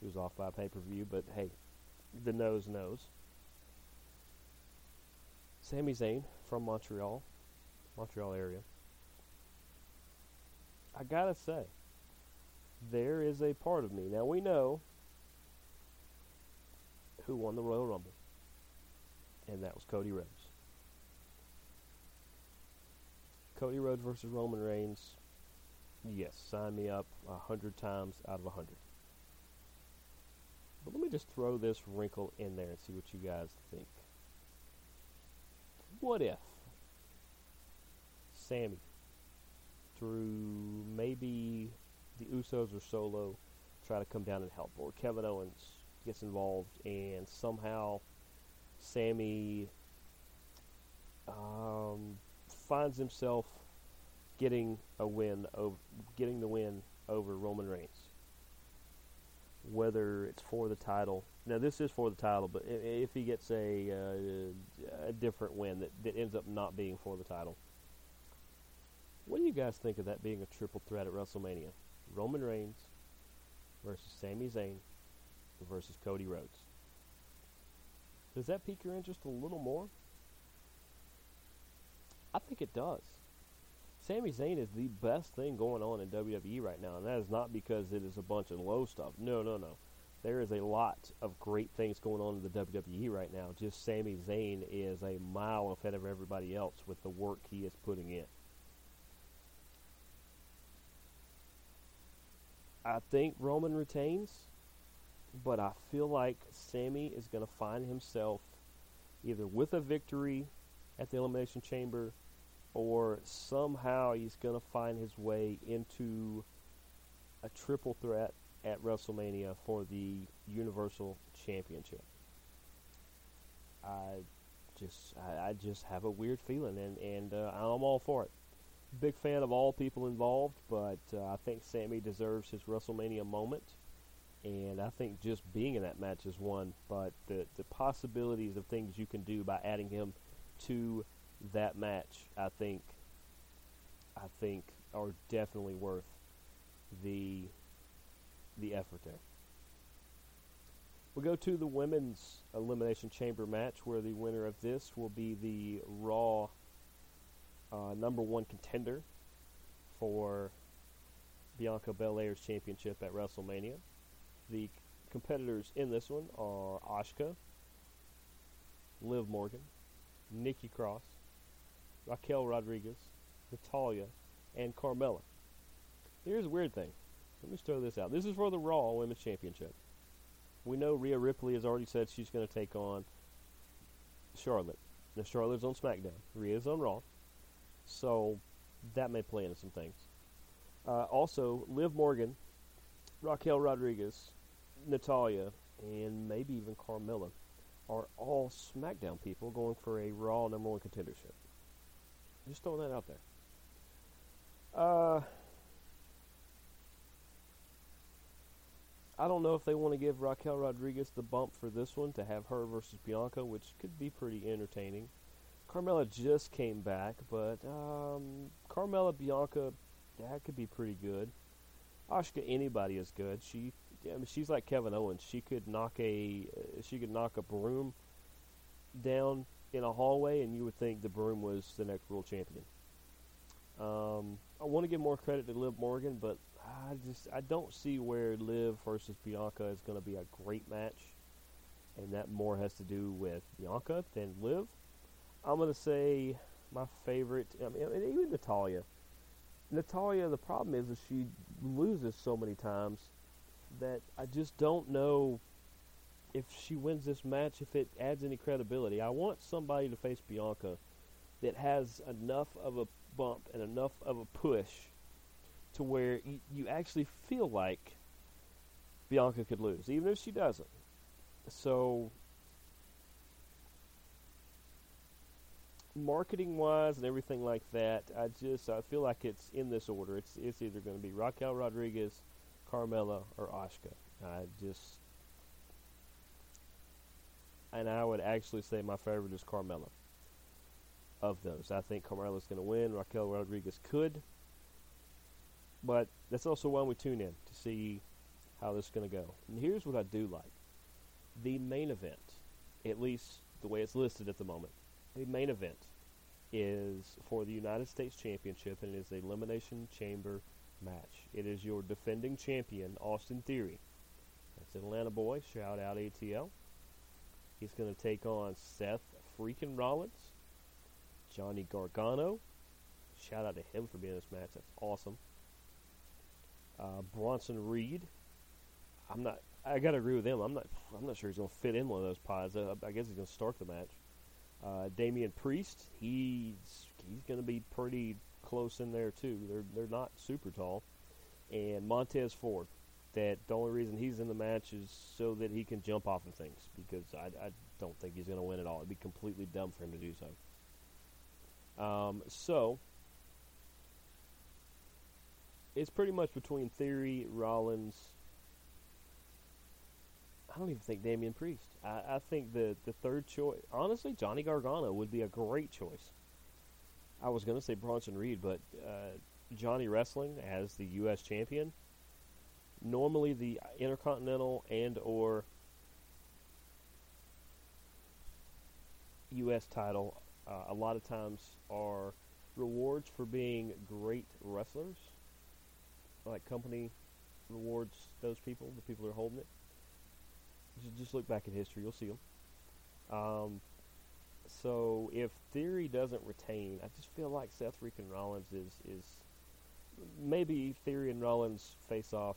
He was off by pay per view, but hey, the nose knows. Sami Zayn from Montreal, Montreal area. I gotta say, there is a part of me. Now we know who won the Royal Rumble, and that was Cody Rhodes. Cody Rhodes versus Roman Reigns. Yes, sign me up a hundred times out of a hundred. But let me just throw this wrinkle in there and see what you guys think. What if Sami, through maybe the Usos or Solo, try to come down and help, or Kevin Owens gets involved and somehow Sami um, finds himself getting a win over getting the win over Roman Reigns. Whether it's for the title, now this is for the title, but if he gets a uh, a different win that, that ends up not being for the title, what do you guys think of that being a triple threat at WrestleMania? Roman Reigns versus Sami Zayn versus Cody Rhodes. Does that pique your interest a little more? I think it does. Sami Zayn is the best thing going on in WWE right now, and that is not because it is a bunch of low stuff. No, no, no. There is a lot of great things going on in the WWE right now. Just Sami Zayn is a mile ahead of everybody else with the work he is putting in. I think Roman retains, but I feel like Sami is going to find himself either with a victory at the Elimination Chamber, or somehow he's going to find his way into a triple threat at WrestleMania for the Universal Championship. I just I, I just have a weird feeling, and and uh, I'm all for it. Big fan of all people involved, but uh, I think Sami deserves his WrestleMania moment, and I think just being in that match is one. But the the possibilities of things you can do by adding him to that match, I think, I think are definitely worth the the effort there. We'll go to the women's elimination chamber match, where the winner of this will be the Raw uh, number one contender for Bianca Belair's championship at WrestleMania. The competitors in this one are Asuka, Liv Morgan, Nikki Cross, Raquel Rodriguez, Natalya, and Carmella. Here's a weird thing. Let me throw this out. This is for the Raw Women's Championship. We know Rhea Ripley has already said she's going to take on Charlotte. Now, Charlotte's on SmackDown. Rhea's on Raw. So that may play into some things. Uh, also, Liv Morgan, Raquel Rodriguez, Natalya, and maybe even Carmella are all SmackDown people going for a Raw number one contendership. Just throwing that out there. Uh, I don't know if they want to give Raquel Rodriguez the bump for this one to have her versus Bianca, which could be pretty entertaining. Carmella just came back, but um, Carmella Bianca, that could be pretty good. Asuka, anybody is good. She, I mean, she's like Kevin Owens. She could knock a, uh, she could knock a broom down in a hallway, and you would think the broom was the next world champion. Um, I want to give more credit to Liv Morgan, but I just I don't see where Liv versus Bianca is going to be a great match, and that more has to do with Bianca than Liv. I'm going to say my favorite. I mean, even Natalya. Natalya, the problem is that she loses so many times that I just don't know if she wins this match if it adds any credibility. I want somebody to face Bianca that has enough of a bump and enough of a push to where you, you actually feel like Bianca could lose, even if she doesn't. So, marketing wise and everything like that, I just I feel like it's in this order. It's it's either going to be Raquel Rodriguez, Carmella, or Asuka. I just and I would actually say my favorite is Carmella. Of those, I think Carmella's going to win. Raquel Rodriguez could, but that's also why we tune in to see how this is going to go. And here's what I do like: the main event, at least the way it's listed at the moment, the main event is for the United States Championship, and it is a elimination chamber match. It is your defending champion, Austin Theory. That's an Atlanta boy. Shout out ATL. He's going to take on Seth freaking Rollins, Johnny Gargano. Shout out to him for being in this match. That's awesome. Uh, Bronson Reed. I'm not. I got to agree with him. I'm not. I'm not sure he's going to fit in one of those pods. Uh, I guess he's going to start the match. Uh, Damian Priest. He's he's going to be pretty close in there too. They're they're not super tall. And Montez Ford that the only reason he's in the match is so that he can jump off of things because I, I don't think he's going to win at all. It'd be completely dumb for him to do so. Um, so it's pretty much between Theory, Rollins. I don't even think Damian Priest. I, I think the the third choice, honestly, Johnny Gargano would be a great choice. I was going to say Bronson Reed, but uh, Johnny Wrestling as the U.S. champion normally the intercontinental and or U.S. title uh, a lot of times are rewards for being great wrestlers. Like company rewards those people, the people who are holding it. Just look back at history, you'll see them. Um, so if Theory doesn't retain, I just feel like Seth freaking Rollins is is maybe Theory and Rollins face off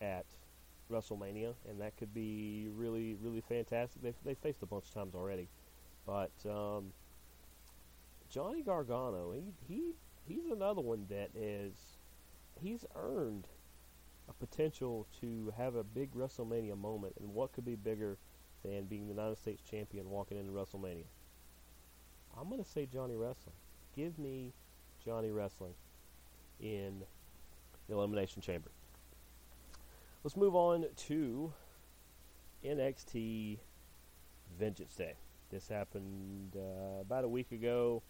at WrestleMania, and that could be really, really fantastic. They've, they faced a bunch of times already, but um, Johnny Gargano, he, he he's another one that is he's earned a potential to have a big WrestleMania moment, and what could be bigger than being the United States champion walking into WrestleMania? I'm going to say Johnny Wrestling. Give me Johnny Wrestling in the Elimination Chamber. Let's move on to NXT Vengeance Day. This happened uh, about a week ago.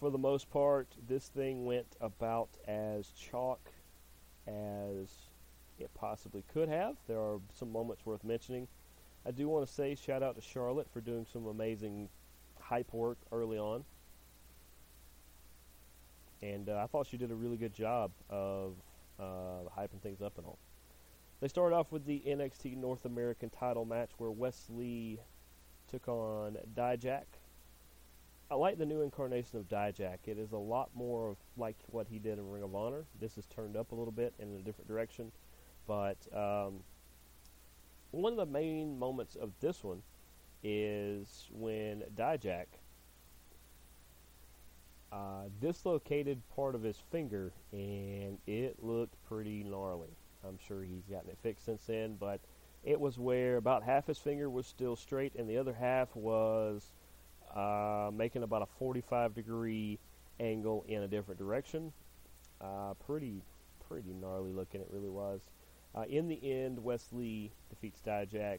For the most part, this thing went about as chalk as it possibly could have. There are some moments worth mentioning. I do want to say shout out to Charlotte for doing some amazing hype work early on. And uh, I thought she did a really good job of uh, hyping things up and all. They started off with the NXT North American title match where Wes Lee took on Dijak. I like the new incarnation of Dijak. It is a lot more like what he did in Ring of Honor. This is turned up a little bit in a different direction. But um, one of the main moments of this one is when Dijak uh, dislocated part of his finger, and it looked pretty gnarly. I'm sure he's gotten it fixed since then, but it was where about half his finger was still straight and the other half was uh, making about a 45 degree angle in a different direction. Uh, pretty, pretty gnarly looking. It really was. Uh, in the end, Wes Lee defeats Dijak.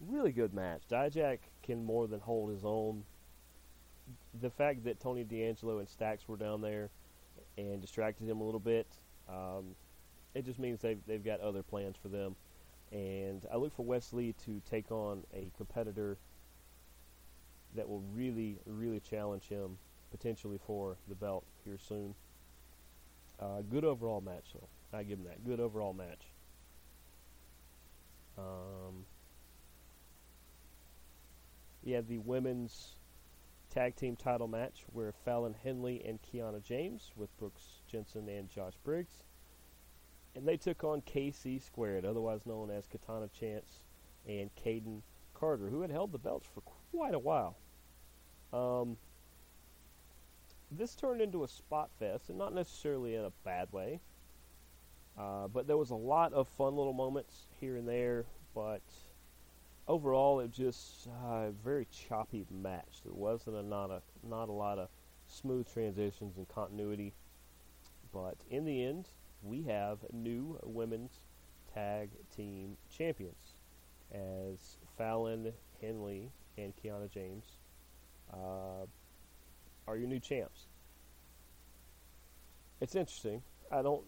Really good match. Dijak can more than hold his own. the fact that Tony D'Angelo and Stacks were down there and distracted him a little bit, um, it just means they've they've got other plans for them. And I look for Wes Lee to take on a competitor that will really, really challenge him potentially for the belt here soon. Uh, good overall match, though. I give him that. Good overall match. Um, you have the women's tag team title match where Fallon Henley and Kiana James with Brooks Jensen and Josh Briggs. And they took on KC Squared, otherwise known as Katana Chance and Kayden Carter, who had held the belts for quite a while. Um, this turned into a spot fest, and not necessarily in a bad way. Uh, but there was a lot of fun little moments here and there, but overall it was just uh, a very choppy match. There wasn't a not a not a lot of smooth transitions and continuity. But in the end, we have new women's tag team champions as Fallon Henley and Kiana James uh, are your new champs. It's interesting. I don't.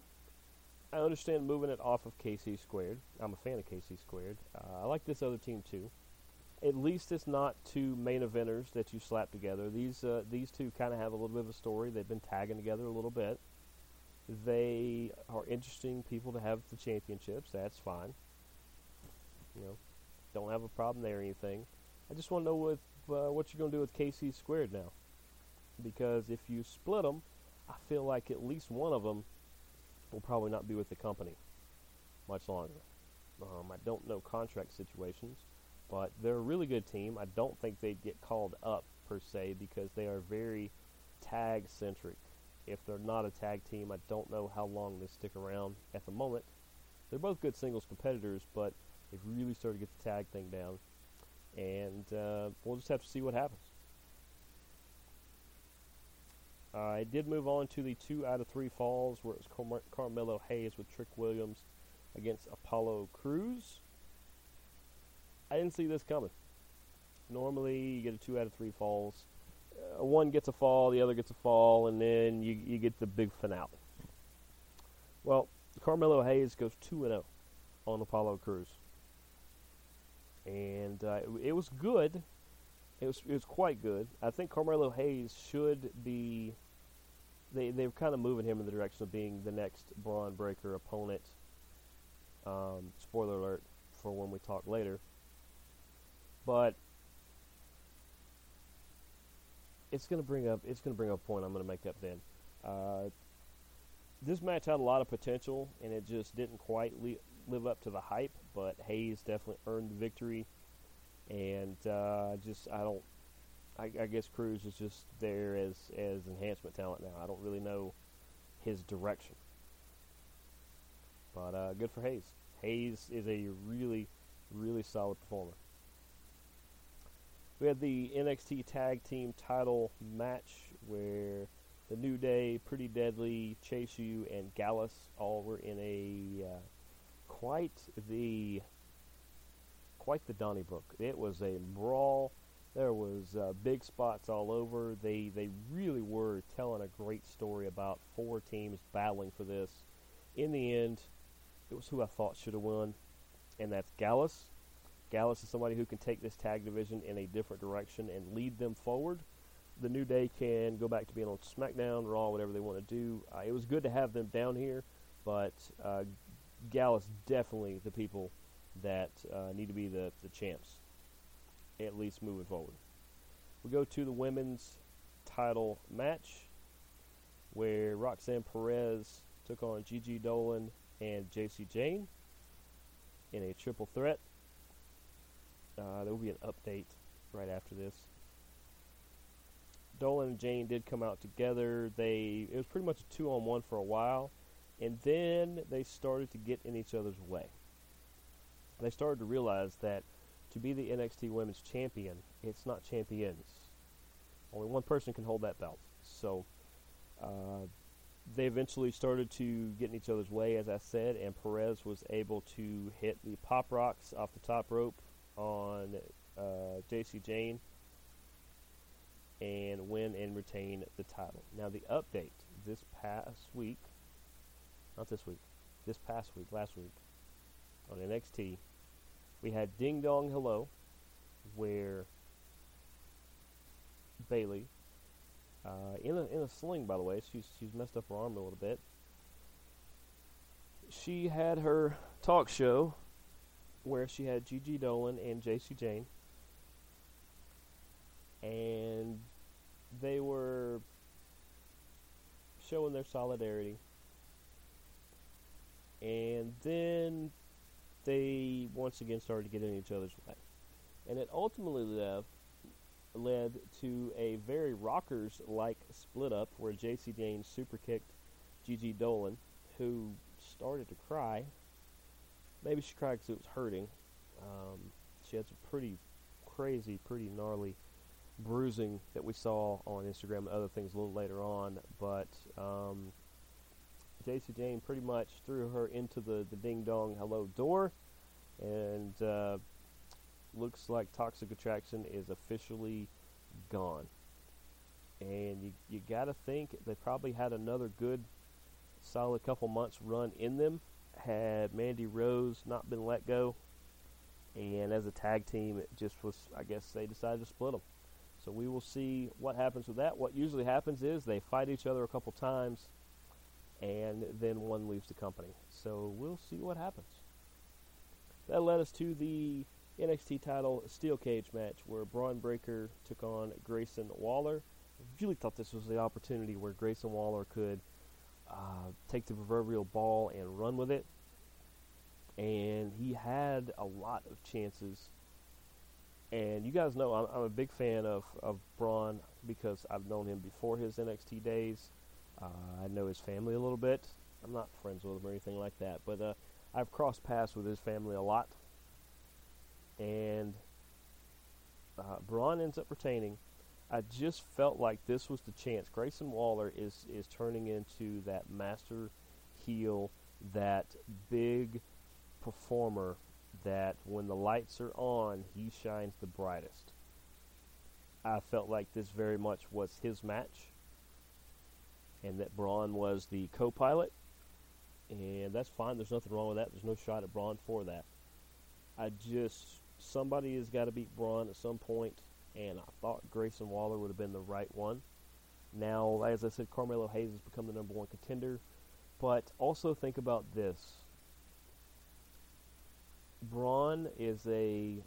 I understand moving it off of KC squared. I'm a fan of KC squared. Uh, I like this other team too. At least it's not two main eventers that you slap together. These uh, these two kind of have a little bit of a story. They've been tagging together a little bit. They are interesting people to have the championships. That's fine. You know, don't have a problem there or anything. I just want to know what uh, what you're going to do with KC squared now. Because if you split them, I feel like at least one of them will probably not be with the company much longer. Um, I don't know contract situations, but they're a really good team. I don't think they'd get called up per se because they are very tag centric. If they're not a tag team, I don't know how long they stick around at the moment. They're both good singles competitors, but they've really started to get the tag thing down and uh, we'll just have to see what happens. Uh, I did move on to the two out of three falls where it was Car- Carmelo Hayes with Trick Williams against Apollo Crews. I didn't see this coming. Normally, you get a two out of three falls. Uh, one gets a fall, the other gets a fall, and then you, you get the big finale. Well, Carmelo Hayes goes 2 0 on Apollo Crews and uh, it, it, was good. It was it was quite good. I think Carmelo Hayes should be. They they're kind of moving him in the direction of being the next Bron Breakker opponent. Um, spoiler alert for when we talk later. But it's going to bring up it's going to bring up a point I'm going to make up then. Uh, this match had a lot of potential, and it just didn't quite le- live up to the hype, but Hayes definitely earned the victory. And uh, just I don't, I, I, guess Crews is just there as as enhancement talent now. I don't really know his direction, but uh, good for Hayes. Hayes is a really, really solid performer. We had the NXT Tag Team Title match where the New Day, Pretty Deadly, Chase U, and Gallus all were in a uh, quite the quite the Donnybrook. It was a brawl. There was uh, big spots all over. They they really were telling a great story about four teams battling for this. In the end, it was who I thought should have won, and that's Gallus. Gallus is somebody who can take this tag division in a different direction and lead them forward. The New Day can go back to being on SmackDown, Raw, whatever they want to do. Uh, it was good to have them down here, but uh, Gallus definitely the people that uh, need to be the, the champs, at least moving forward. We go to the women's title match where Roxanne Perez took on Gigi Dolan and Jacy Jayne in a triple threat. Uh, there will be an update right after this. Dolan and Jane did come out together. They it was pretty much a two on one for a while. And then they started to get in each other's way. They started to realize that to be the NXT Women's Champion, it's not champions. Only one person can hold that belt. So uh, they eventually started to get in each other's way, as I said, and Perez was able to hit the pop rocks off the top rope on uh, Jacy Jayne. and win and retain the title. Now, the update this past week, not this week, this past week, last week, on NXT, we had Ding Dong Hello, where Bayley, uh, in a in a sling, by the way, she's she's messed up her arm a little bit. She had her talk show where she had Gigi Dolan and Jacy Jayne, and they were showing their solidarity. And then they once again started to get in each other's way. And it ultimately led, led to a very rockers like split up where Jacy Jayne super kicked Gigi Dolan, who started to cry. Maybe she cried because it was hurting. Um, she had some pretty crazy, pretty gnarly bruising that we saw on Instagram and other things a little later on. But um, Jacy Jayne pretty much threw her into the, the ding dong hello door. And uh, looks like Toxic Attraction is officially gone. And you, you got to think they probably had another good, solid couple months run in them. Had Mandy Rose not been let go, and as a tag team, it just was, I guess they decided to split them. So we will see what happens with that. What usually happens is they fight each other a couple times, and then one leaves the company. So we'll see what happens. That led us to the NXT title steel cage match where Bron Breakker took on Grayson Waller. I really thought this was the opportunity where Grayson Waller could uh, take the proverbial ball and run with it. And he had a lot of chances and you guys know I'm, I'm a big fan of, of Bron because I've known him before his NXT days. Uh, I know his family a little bit. I'm not friends with him or anything like that, but uh, I've crossed paths with his family a lot. And uh, Bron ends up retaining. I just felt like this was the chance. Grayson Waller is is turning into that master heel, that big performer that when the lights are on, he shines the brightest. I felt like this very much was his match, and that Bron was the co pilot, and that's fine. There's nothing wrong with that. There's no shot at Bron for that. I just, somebody has got to beat Bron at some point, and I thought Grayson Waller would have been the right one. Now, as I said, Carmelo Hayes has become the number one contender, but also think about this Bron is a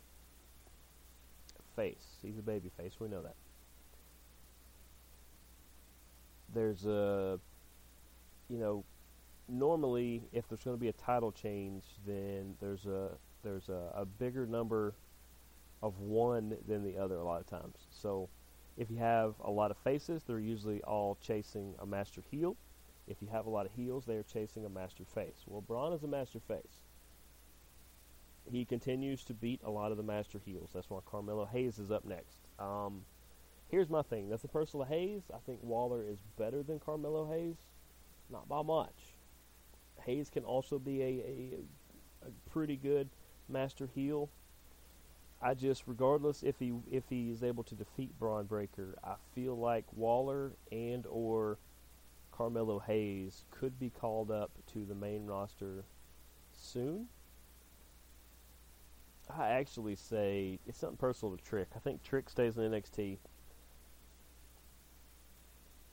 face. He's a baby face. We know that. There's a, you know, normally if there's going to be a title change, then there's a there's a, a bigger number of one than the other a lot of times. So if you have a lot of faces, they're usually all chasing a master heel. If you have a lot of heels, they are chasing a master face. Well, Bron is a master face he continues to beat a lot of the master heels. That's why Carmelo Hayes is up next. Um, here's my thing. That's the personal Hayes. I think Waller is better than Carmelo Hayes, not by much. Hayes can also be a, a, a pretty good master heel. I just, regardless if he if he is able to defeat Bron Breakker, I feel like Waller and or Carmelo Hayes could be called up to the main roster soon. I actually say it's something personal to Trick. I think Trick stays in NXT.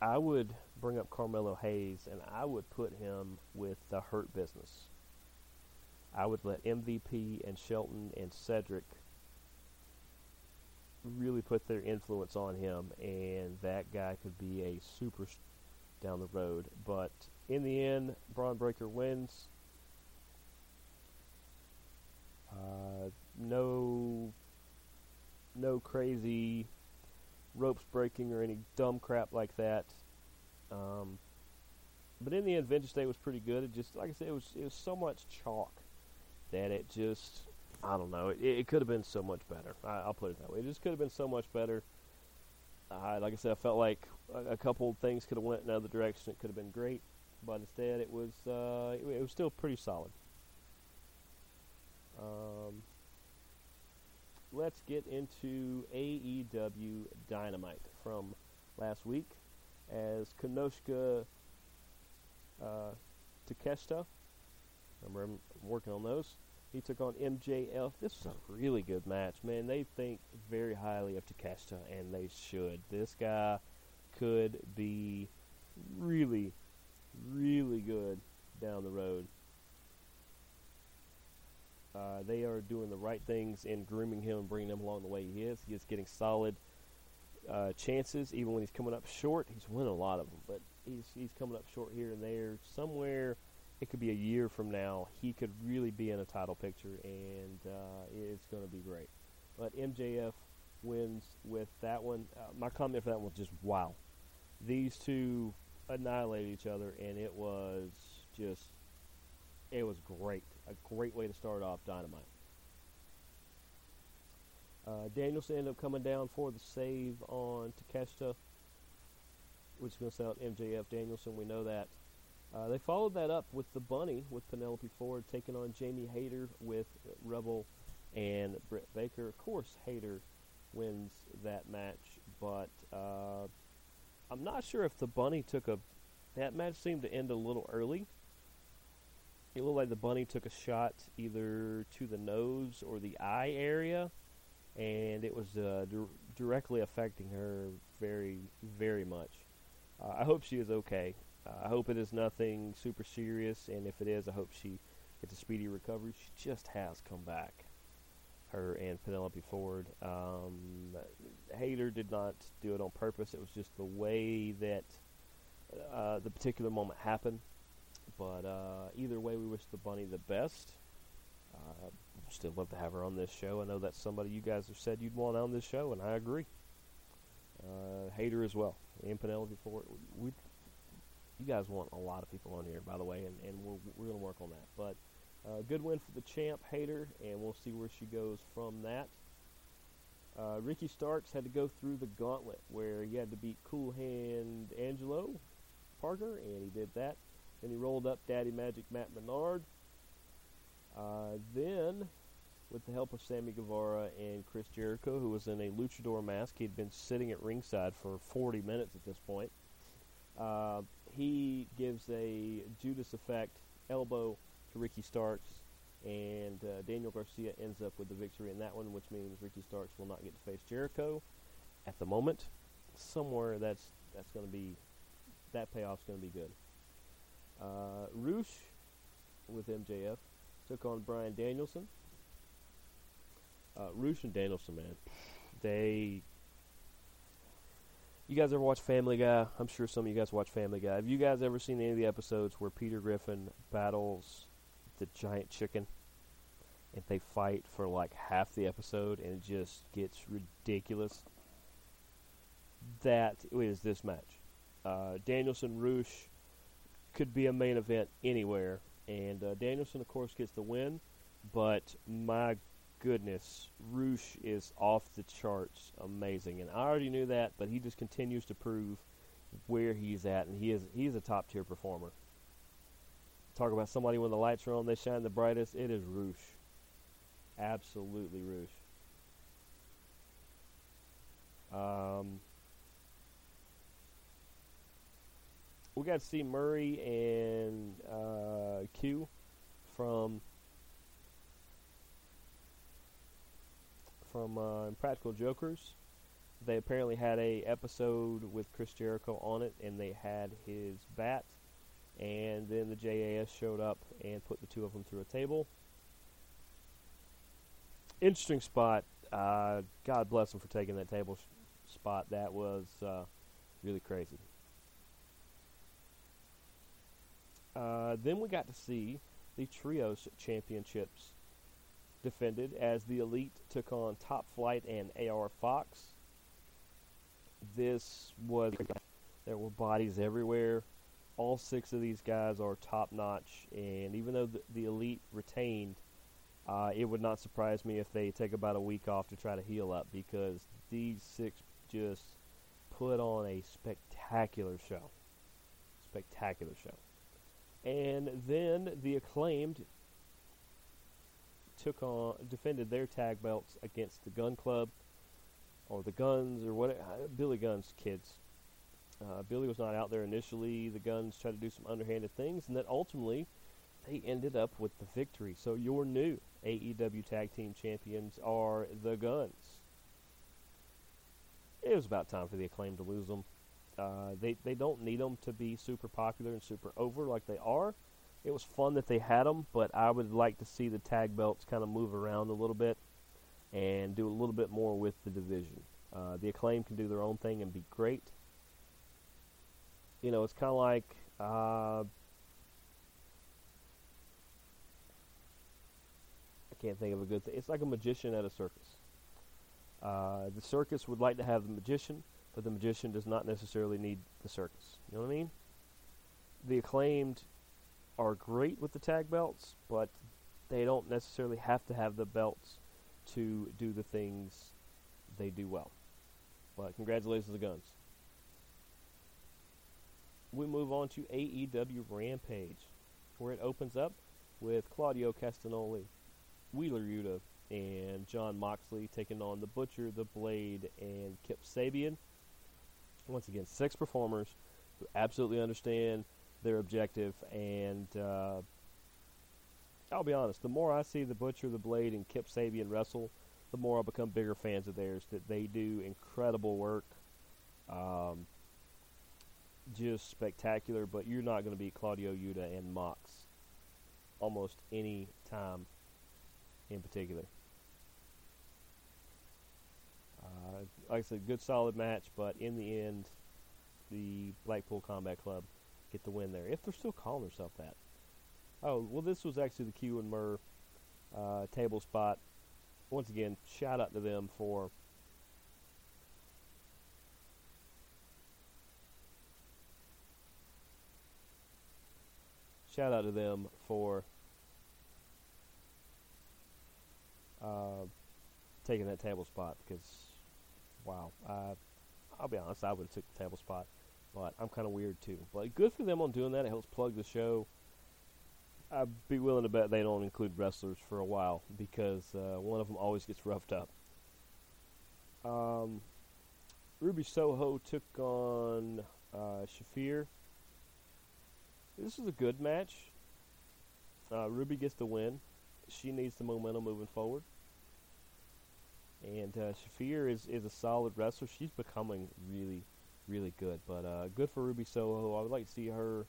I would bring up Carmelo Hayes and I would put him with the Hurt Business. I would let MVP and Shelton and Cedric really put their influence on him, and that guy could be a super down the road. But in the end, Bron Breakker wins. Uh, no no crazy ropes breaking or any dumb crap like that. Um, but in the end, Vengeance Day was pretty good. It just, like I said, it was it was so much chalk that it just, I don't know, it, it could have been so much better. I, will put it that way. It just could have been so much better. Uh, like I said, I felt like a, a couple things could have went in another direction. It could have been great, but instead, it was uh, it, it was still pretty solid. Um, let's get into AEW Dynamite from last week as Konosuke uh, Takeshita. I'm working on those. He took on MJF. This was a really good match, man. They think very highly of Takeshita, and they should. This guy could be really, really good down the road. Uh, they are doing the right things in grooming him and bringing him along the way he is. He is getting solid uh, chances, even when he's coming up short. He's winning a lot of them, but he's he's coming up short here and there. Somewhere, it could be a year from now, he could really be in a title picture, and uh, it's going to be great. But MJF wins with that one. Uh, my comment for that one was just wow. These two annihilated each other, and it was just it was great. A great way to start off Dynamite. Uh, Danielson ended up coming down for the save on Takeshita, which is going to up MJF Danielson. We know that. Uh, they followed that up with the Bunny with Penelope Ford taking on Jamie Hayter with Rebel and Britt Baker. Of course, Hayter wins that match, but uh, I'm not sure if the Bunny took a. That match seemed to end a little early. It looked like the bunny took a shot either to the nose or the eye area, and it was uh, di- directly affecting her very, very much. Uh, I hope she is okay. I hope it is nothing super serious, and if it is, I hope she gets a speedy recovery. She just has come back. Her and Penelope Ford. Um, Hayter did not do it on purpose. It was just the way that uh, the particular moment happened. But uh, either way, we wish the bunny the best. Uh, still love to have her on this show. I know that's somebody you guys have said you'd want on this show, and I agree. Uh, Hayter as well, and Penelope Ford. We, you guys want a lot of people on here, by the way, and, and we're we're gonna work on that. But uh, good win for the champ Hayter, and we'll see where she goes from that. Uh, Ricky Starks had to go through the gauntlet where he had to beat Cool Hand Angelo Parker, and he did that. Then he rolled up Daddy Magic Matt Menard. Uh, then, with the help of Sammy Guevara and Chris Jericho, who was in a luchador mask, he'd been sitting at ringside for 40 minutes at this point. Uh, he gives a Judas effect elbow to Ricky Starks, and uh, Daniel Garcia ends up with the victory in that one, which means Ricky Starks will not get to face Jericho at the moment. Somewhere that's that's going to be that payoff's going to be good. Uh, Rush with MJF took on Bryan Danielson. Uh, Rush and Danielson, man, they. You guys ever watch Family Guy? I'm sure some of you guys watch Family Guy. Have you guys ever seen any of the episodes where Peter Griffin battles the giant chicken? And they fight for like half the episode and it just gets ridiculous. That is this match. Uh, Danielson Rush could be a main event anywhere. And uh, Danielson, of course, gets the win. But my goodness, Rush is off the charts amazing. And I already knew that, but he just continues to prove where he's at. And he is he's a top tier performer. Talk about somebody when the lights are on, they shine the brightest. It is Rush. Absolutely Rush. Um, we got to see Murray and uh, Q from from uh, Practical Jokers. They apparently had a episode with Chris Jericho on it, and they had his bat, and then the JAS showed up and put the two of them through a table. Interesting spot. Uh, God bless them for taking that table sh- spot. That was uh, really crazy. Uh, then we got to see the Trios Championships defended as the Elite took on Top Flight and AR Fox. This was there were bodies everywhere. All six of these guys are top notch, and even though the, the Elite retained, uh, it would not surprise me if they take about a week off to try to heal up because these six just put on a spectacular show. Spectacular show. And then the acclaimed took on defended their tag belts against the Gun Club or the Guns or what Billy Gunn's kids. Uh, Billy was not out there initially. The Guns tried to do some underhanded things, and then ultimately they ended up with the victory. So your new AEW Tag Team Champions are the Guns. It was about time for the acclaim to lose them. Uh, they they don't need them to be super popular and super over like they are. It was fun that they had them, but I would like to see the tag belts kind of move around a little bit and do a little bit more with the division. Uh, the acclaim can do their own thing and be great. You know, it's kind of like uh, I can't think of a good thing. It's like a magician at a circus. Uh, the circus would like to have the magician, but the magician does not necessarily need the circus. You know what I mean? The acclaimed are great with the tag belts, but they don't necessarily have to have the belts to do the things they do well. But congratulations to the Guns. We move on to AEW Rampage, where it opens up with Claudio Castagnoli, Wheeler Yuta, and Jon Moxley taking on the Butcher, the Blade, and Kip Sabian. Once again, six performers who absolutely understand their objective, and uh, I'll be honest, the more I see the Butcher, the Blade, and Kip Sabian wrestle, the more I'll become bigger fans of theirs. That they do incredible work, um, just spectacular. But you're not going to beat Claudio Yuta and Mox almost any time in particular. Uh, like I said, good solid match, but in the end, the Blackpool Combat Club get the win there. If they're still calling themselves that. Oh, well, this was actually the Q and Murr uh, table spot. Once again, shout out to them for shout out to them for uh, taking that table spot because wow, uh, I'll be honest, I would have took the table spot, but I'm kind of weird too. But good for them on doing that. It helps plug the show. I'd be willing to bet they don't include wrestlers for a while because uh, one of them always gets roughed up. Um, Ruby Soho took on uh, Shafir. This is a good match. Uh, Ruby gets the win. She needs the momentum moving forward. And uh, Shafir is, is a solid wrestler. She's becoming really, really good. But uh, good for Ruby Soho. I would like to see her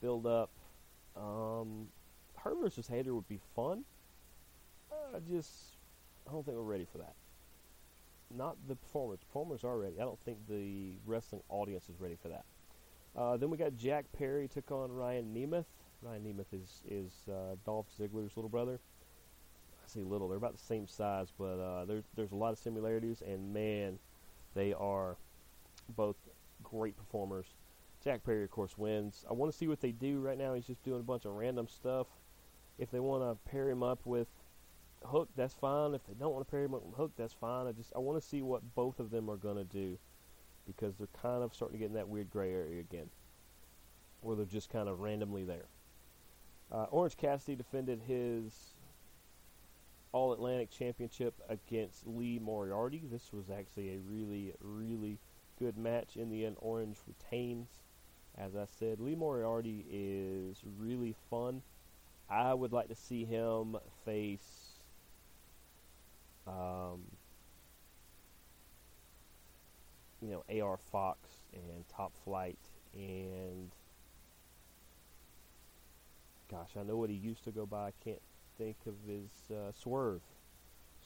build up. Um, her versus Hayter would be fun. I just, I don't think we're ready for that. Not the performers. Performers are ready. I don't think the wrestling audience is ready for that. Uh, then we got Jack Perry took on Ryan Nemeth. Ryan Nemeth is is uh, Dolph Ziggler's little brother. I say little; they're about the same size, but uh, there's there's a lot of similarities, and man, they are both great performers. Jack Perry, of course, wins. I want to see what they do right now. He's just doing a bunch of random stuff. If they want to pair him up with Hook, that's fine. If they don't want to pair him up with Hook, that's fine. I just I want to see what both of them are going to do because they're kind of starting to get in that weird gray area again, where they're just kind of randomly there. Uh, Orange Cassidy defended his All Atlantic Championship against Lee Moriarty. This was actually a really, really good match. In the end, Orange retains. As I said, Lee Moriarty is really fun. I would like to see him face um, you know, AR Fox and Top Flight and gosh, I know what he used to go by. I can't think of his uh, Swerve,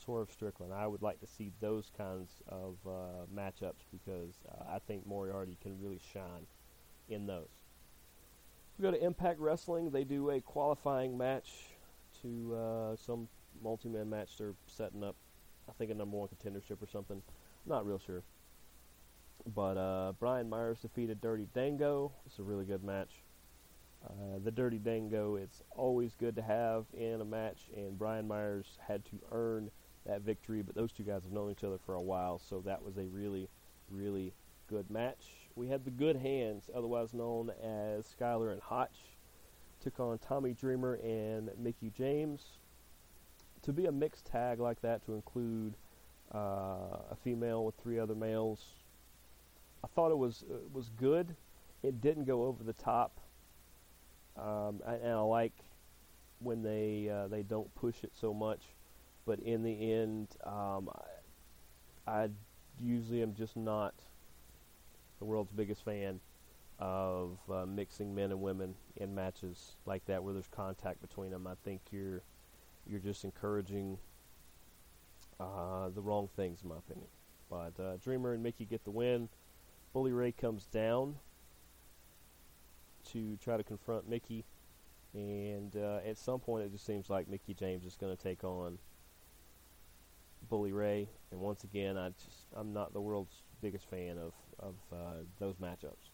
Swerve Strickland. I would like to see those kinds of uh, matchups because uh, I think Moriarty can really shine in those. We go to Impact Wrestling. They do a qualifying match to uh, some multi-man match they're setting up. I think a number one contendership or something. Not real sure. But uh, Brian Myers defeated Dirty Dango. It's a really good match. Uh, the Dirty Dango, it's always good to have in a match, and Brian Myers had to earn that victory, but those two guys have known each other for a while, so that was a really, really good match. We had the Good Hands, otherwise known as Skyler and Hotch, took on Tommy Dreamer and Mickie James. to be a mixed tag like that, to include uh, a female with three other males, I thought it was uh, was good. It didn't go over the top, um, and, and I like when they uh, they don't push it so much. But in the end, um, I, I usually am just not the world's biggest fan of uh, mixing men and women in matches like that where there's contact between them. I think you're you're just encouraging uh, the wrong things, in my opinion. But uh, Dreamer and Mickie get the win. Bully Ray comes down to try to confront Mickie, and uh, at some point it just seems like Mickie James is going to take on Bully Ray. And once again, I just I'm not the world's biggest fan of of uh, those matchups.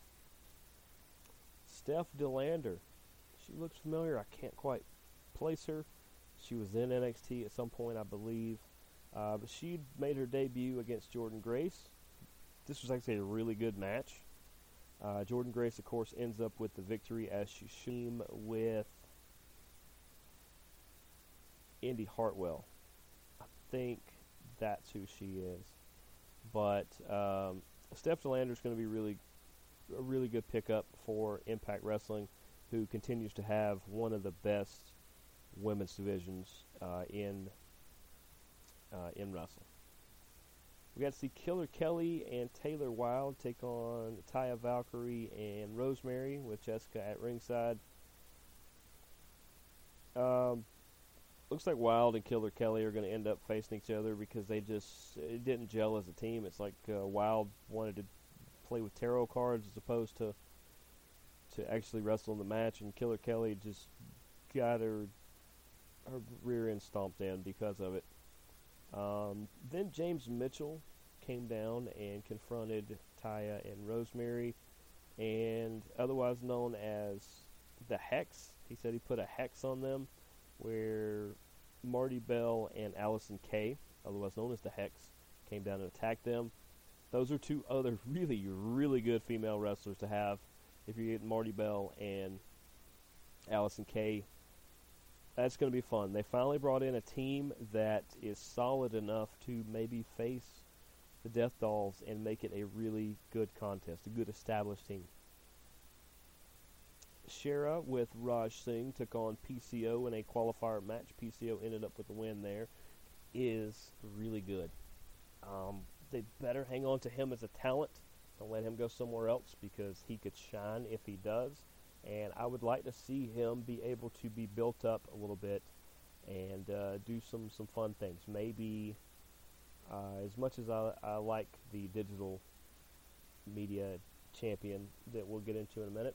Steph De Lander, she looks familiar. I can't quite place her. She was in NXT at some point, I believe. Uh, but she made her debut against Jordynne Grace. This was actually a really good match. Uh, Jordynne Grace, of course, ends up with the victory as she team with Indi Hartwell. I think that's who she is. But um, Steph De Lander is going to be really a really good pickup for Impact Wrestling, who continues to have one of the best women's divisions uh, in uh, in wrestling. We got to see Killer Kelly and Taylor Wilde take on Taya Valkyrie and Rosemary with Jessica at ringside. Um, looks like Wilde and Killer Kelly are going to end up facing each other because they just it didn't gel as a team. It's like uh, Wilde wanted to play with tarot cards as opposed to to actually wrestle in the match, and Killer Kelly just got her her rear end stomped in because of it. Um, then James Mitchell came down and confronted Taya and Rosemary, and otherwise known as the Hex. He said he put a hex on them, where Marti Belle and Allison Kay, otherwise known as the Hex, came down and attacked them. Those are two other really, really good female wrestlers to have. If you get Marti Belle and Allison Kay, that's going to be fun. They finally brought in a team that is solid enough to maybe face the Death Dollz and make it a really good contest, a good established team. Shera with Raj Singh took on PCO in a qualifier match. PCO ended up with the win there. Is really good. Um, they better hang on to him as a talent. Don't let him go somewhere else because he could shine if he does. And I would like to see him be able to be built up a little bit and uh, do some, some fun things. Maybe, uh, as much as I, I like the digital media champion that we'll get into in a minute,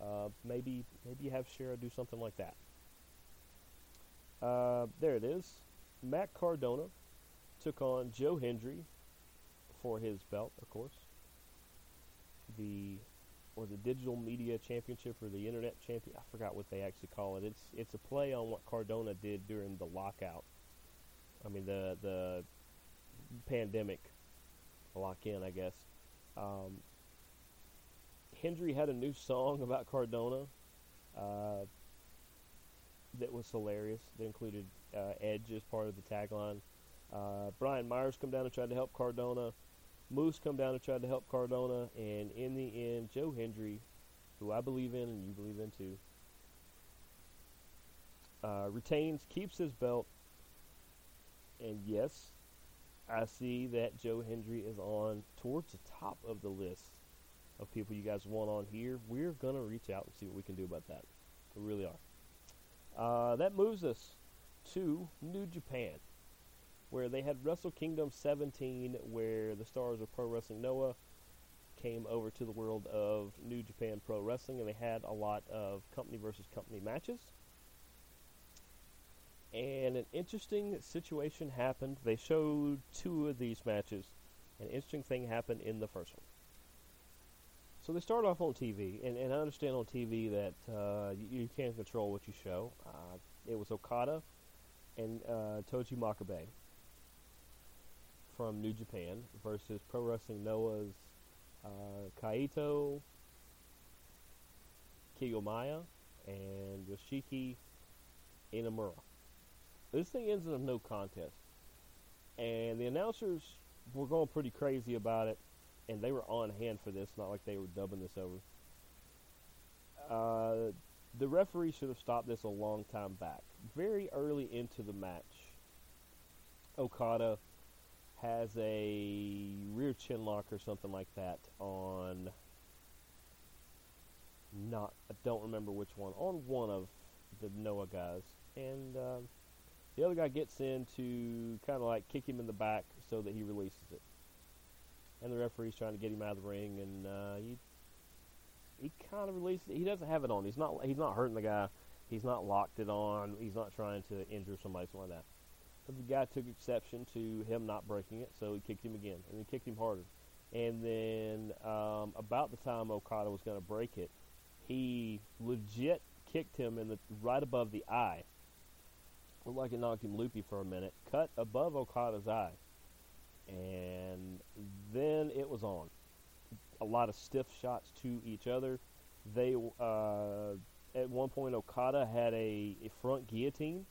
uh, maybe maybe have Shera do something like that. Uh, there it is. Matt Cardona took on Joe Hendry for his belt, of course. The or the Digital Media Championship or the Internet Champion. I forgot what they actually call it. It's it's a play on what Cardona did during the lockout. I mean the the pandemic lock in, I guess. Um, Hendry had a new song about Cardona uh, that was hilarious. That included uh, Edge as part of the tagline. Uh, Brian Myers come down and tried to help Cardona. Moose come down and tried to help Cardona, and in the end, Joe Hendry, who I believe in and you believe in too, uh, retains, keeps his belt, and yes, I see that Joe Hendry is on towards the top of the list of people you guys want on here. We're gonna reach out and see what we can do about that. We really are. Uh, that moves us to New Japan where they had Wrestle Kingdom 17, where the stars of Pro Wrestling Noah came over to the world of New Japan Pro Wrestling, and they had a lot of company versus company matches. And an interesting situation happened. They showed two of these matches. An interesting thing happened in the first one. So they start off on TV, and, and I understand on TV that uh, you, can't control what you show. Uh, it was Okada and uh, Togi Makabe from New Japan versus Pro Wrestling Noah's uh, Kaito Kiyomiya and Yoshiki Inamura. This thing ends in a no contest, and the announcers were going pretty crazy about it, and they were on hand for this. Not like they were dubbing this over. Uh, the referee should have stopped this a long time back. Very early into the match, Okada has a rear chin lock or something like that on not I don't remember which one on one of the Noah guys, and um, the other guy gets in to kind of like kick him in the back so that he releases it, and the referee's trying to get him out of the ring, and uh, he he kind of releases it. He doesn't have it on. He's not he's not hurting the guy. He's not locked it on. He's not trying to injure somebody, something like that. But the guy took exception to him not breaking it, so he kicked him again, and he kicked him harder. And then um, about the time Okada was going to break it, he legit kicked him in the right above the eye. Looked like it knocked him loopy for a minute. Cut above Okada's eye, and then it was on. A lot of stiff shots to each other. They uh, at one point Okada had a, a front guillotine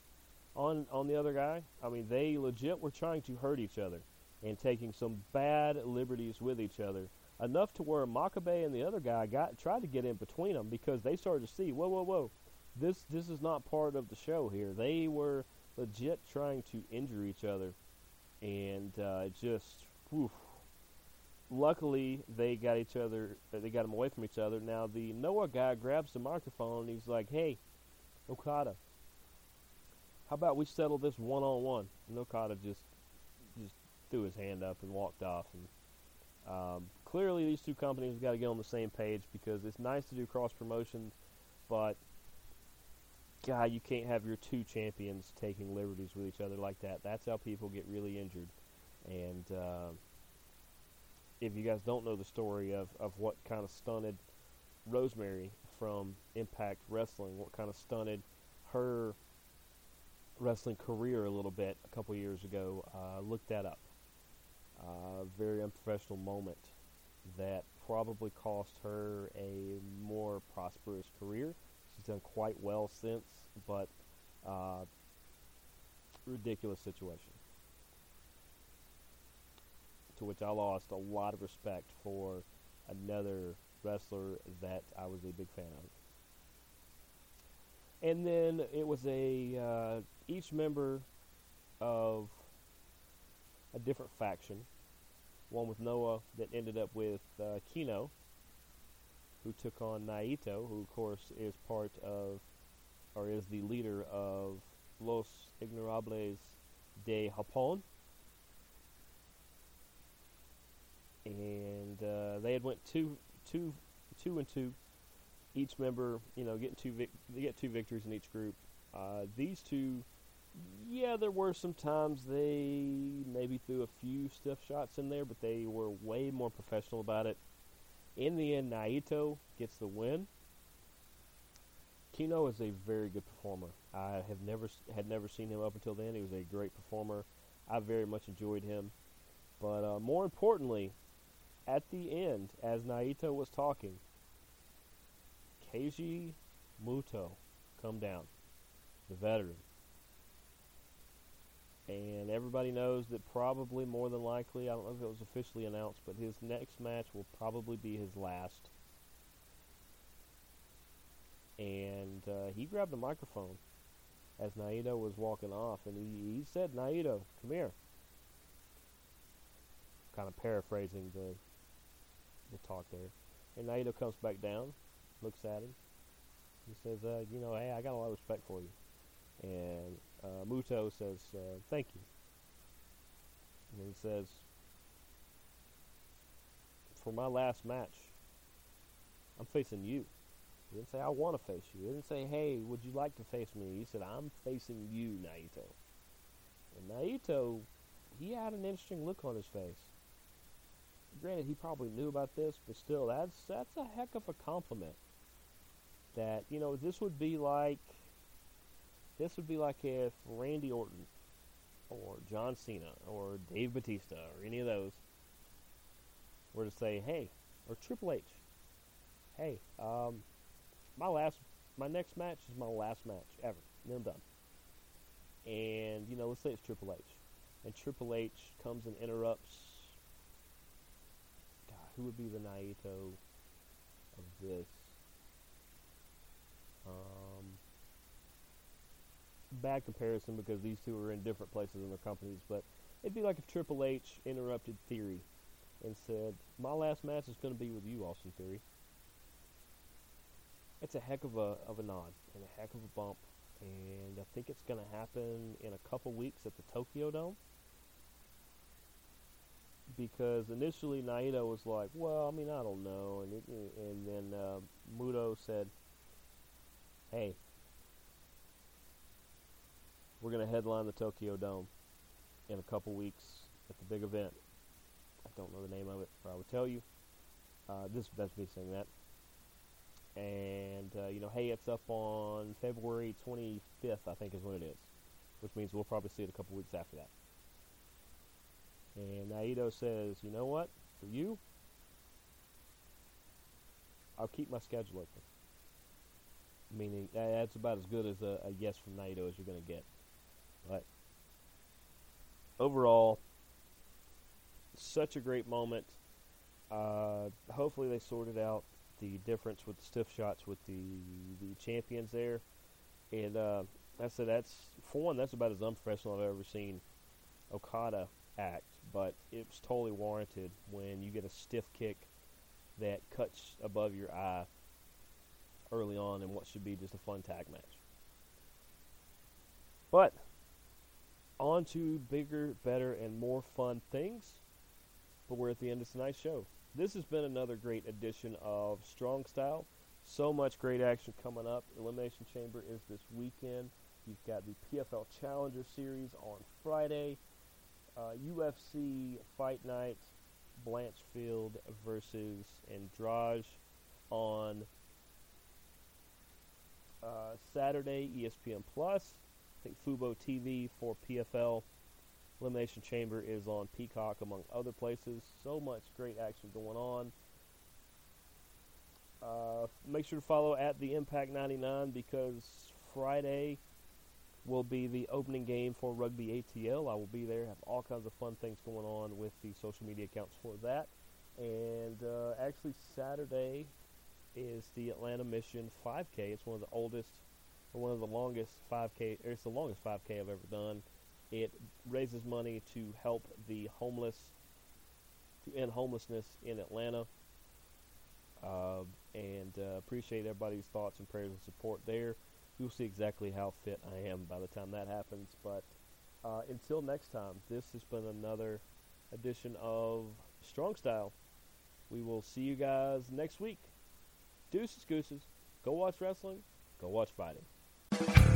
on on the other guy. I mean, they legit were trying to hurt each other and taking some bad liberties with each other. Enough to where Makabe and the other guy got tried to get in between them because they started to see, whoa, whoa, whoa, this this is not part of the show here. They were legit trying to injure each other, and uh, just. Luckily they got each other, they got them away from each other. Now the Noah guy grabs the microphone. and He's like, hey, Okada, how about we settle this one on one? And Okada just just threw his hand up and walked off. And um, clearly, these two companies got to get on the same page because it's nice to do cross promotions, but God, you can't have your two champions taking liberties with each other like that. That's how people get really injured. And uh, if you guys don't know the story of, of what kind of stunted Rosemary from Impact Wrestling, what kind of stunted her wrestling career a little bit a couple years ago, uh, look that up. Uh, very unprofessional moment that probably cost her a more prosperous career. She's done quite well since, but uh, ridiculous situation. To which I lost a lot of respect for another wrestler that I was a big fan of. And then it was a uh, each member of a different faction. One with Noah that ended up with uh, Kenoh, who took on Naito, who of course is part of, or is the leader of Los Ignorables de Japón. And uh, they had went two, two, two and two. Each member, you know, getting two, they get two victories in each group. Uh, these two yeah, there were some times they maybe threw a few stiff shots in there, but they were way more professional about it. In the end, Naito gets the win. Kenoh is a very good performer. I have never had never seen him up until then. He was a great performer. I very much enjoyed him. But uh, more importantly, at the end, as Naito was talking, Keiji Muto come down, the veteran and everybody knows that probably more than likely, I don't know if it was officially announced, but his next match will probably be his last. And uh, he grabbed the microphone as Naito was walking off, and he, he said, Naito, come here. Kind of paraphrasing the the talk there. And Naito comes back down, looks at him. He says, uh, you know, hey, I got a lot of respect for you. And uh, Muto says, uh, thank you. And he says, for my last match, I'm facing you. He didn't say, I want to face you. He didn't say, hey, would you like to face me? He said, I'm facing you, Naito. And Naito, he had an interesting look on his face. Granted, he probably knew about this, but still, that's that's a heck of a compliment. That you know, this would be like this would be like if Randy Orton or John Cena or Dave Batista or any of those were to say, "Hey," or Triple H, "Hey, um, my last, my next match is my last match ever. Then I'm done." and you know, let's say it's Triple H, and Triple H comes and interrupts. Who would be the Naito of this? Um, bad comparison because these two are in different places in their companies, but it'd be like if Triple H interrupted Theory and said, "My last match is going to be with you, Austin Theory." It's a heck of a of a nod and a heck of a bump, and I think it's going to happen in a couple weeks at the Tokyo Dome. Because initially Naito was like, "Well, I mean, I don't know," and it, and then uh, Muto said, "Hey, we're going to headline the Tokyo Dome in a couple weeks at the big event. I don't know the name of it, or I would tell you. Uh, this that's me saying that. And uh, you know, hey, it's up on February 25th, I think is when it is, which means we'll probably see it a couple weeks after that. And Naito says, you know what? For you, I'll keep my schedule open. Meaning that's about as good as a, a yes from Naito as you're going to get. But overall, such a great moment. Uh, hopefully, they sorted out the difference with the stiff shots with the the champions there. And uh, I said that's for one, that's about as unprofessional I've ever seen Okada act. But it was totally warranted when you get a stiff kick that cuts above your eye early on in what should be just a fun tag match. But on to bigger, better, and more fun things. But we're at the end of tonight's show. This has been another great edition of Strong Style. So much great action coming up. Elimination Chamber is this weekend. You've got the PFL Challenger Series on Friday. Uh, UFC Fight Night, Blanchfield versus Andrade on uh, Saturday, ESPN Plus. I think Fubo TV for PFL. Elimination Chamber is on Peacock, among other places. So much great action going on. Uh, make sure to follow at the Impact 99 because Friday will be the opening game for Rugby ATL. I will be there. Have all kinds of fun things going on with the social media accounts for that. And uh, actually, Saturday is the Atlanta Mission 5K. It's one of the oldest or one of the longest 5K. it's the longest 5K I've ever done. It raises money to help the homeless, to end homelessness in Atlanta. Uh, and uh, appreciate everybody's thoughts and prayers and support there. You'll see exactly how fit I am by the time that happens. But uh, until next time, this has been another edition of Strong Style. We will see you guys next week. Deuces, gooses. Go watch wrestling. Go watch fighting.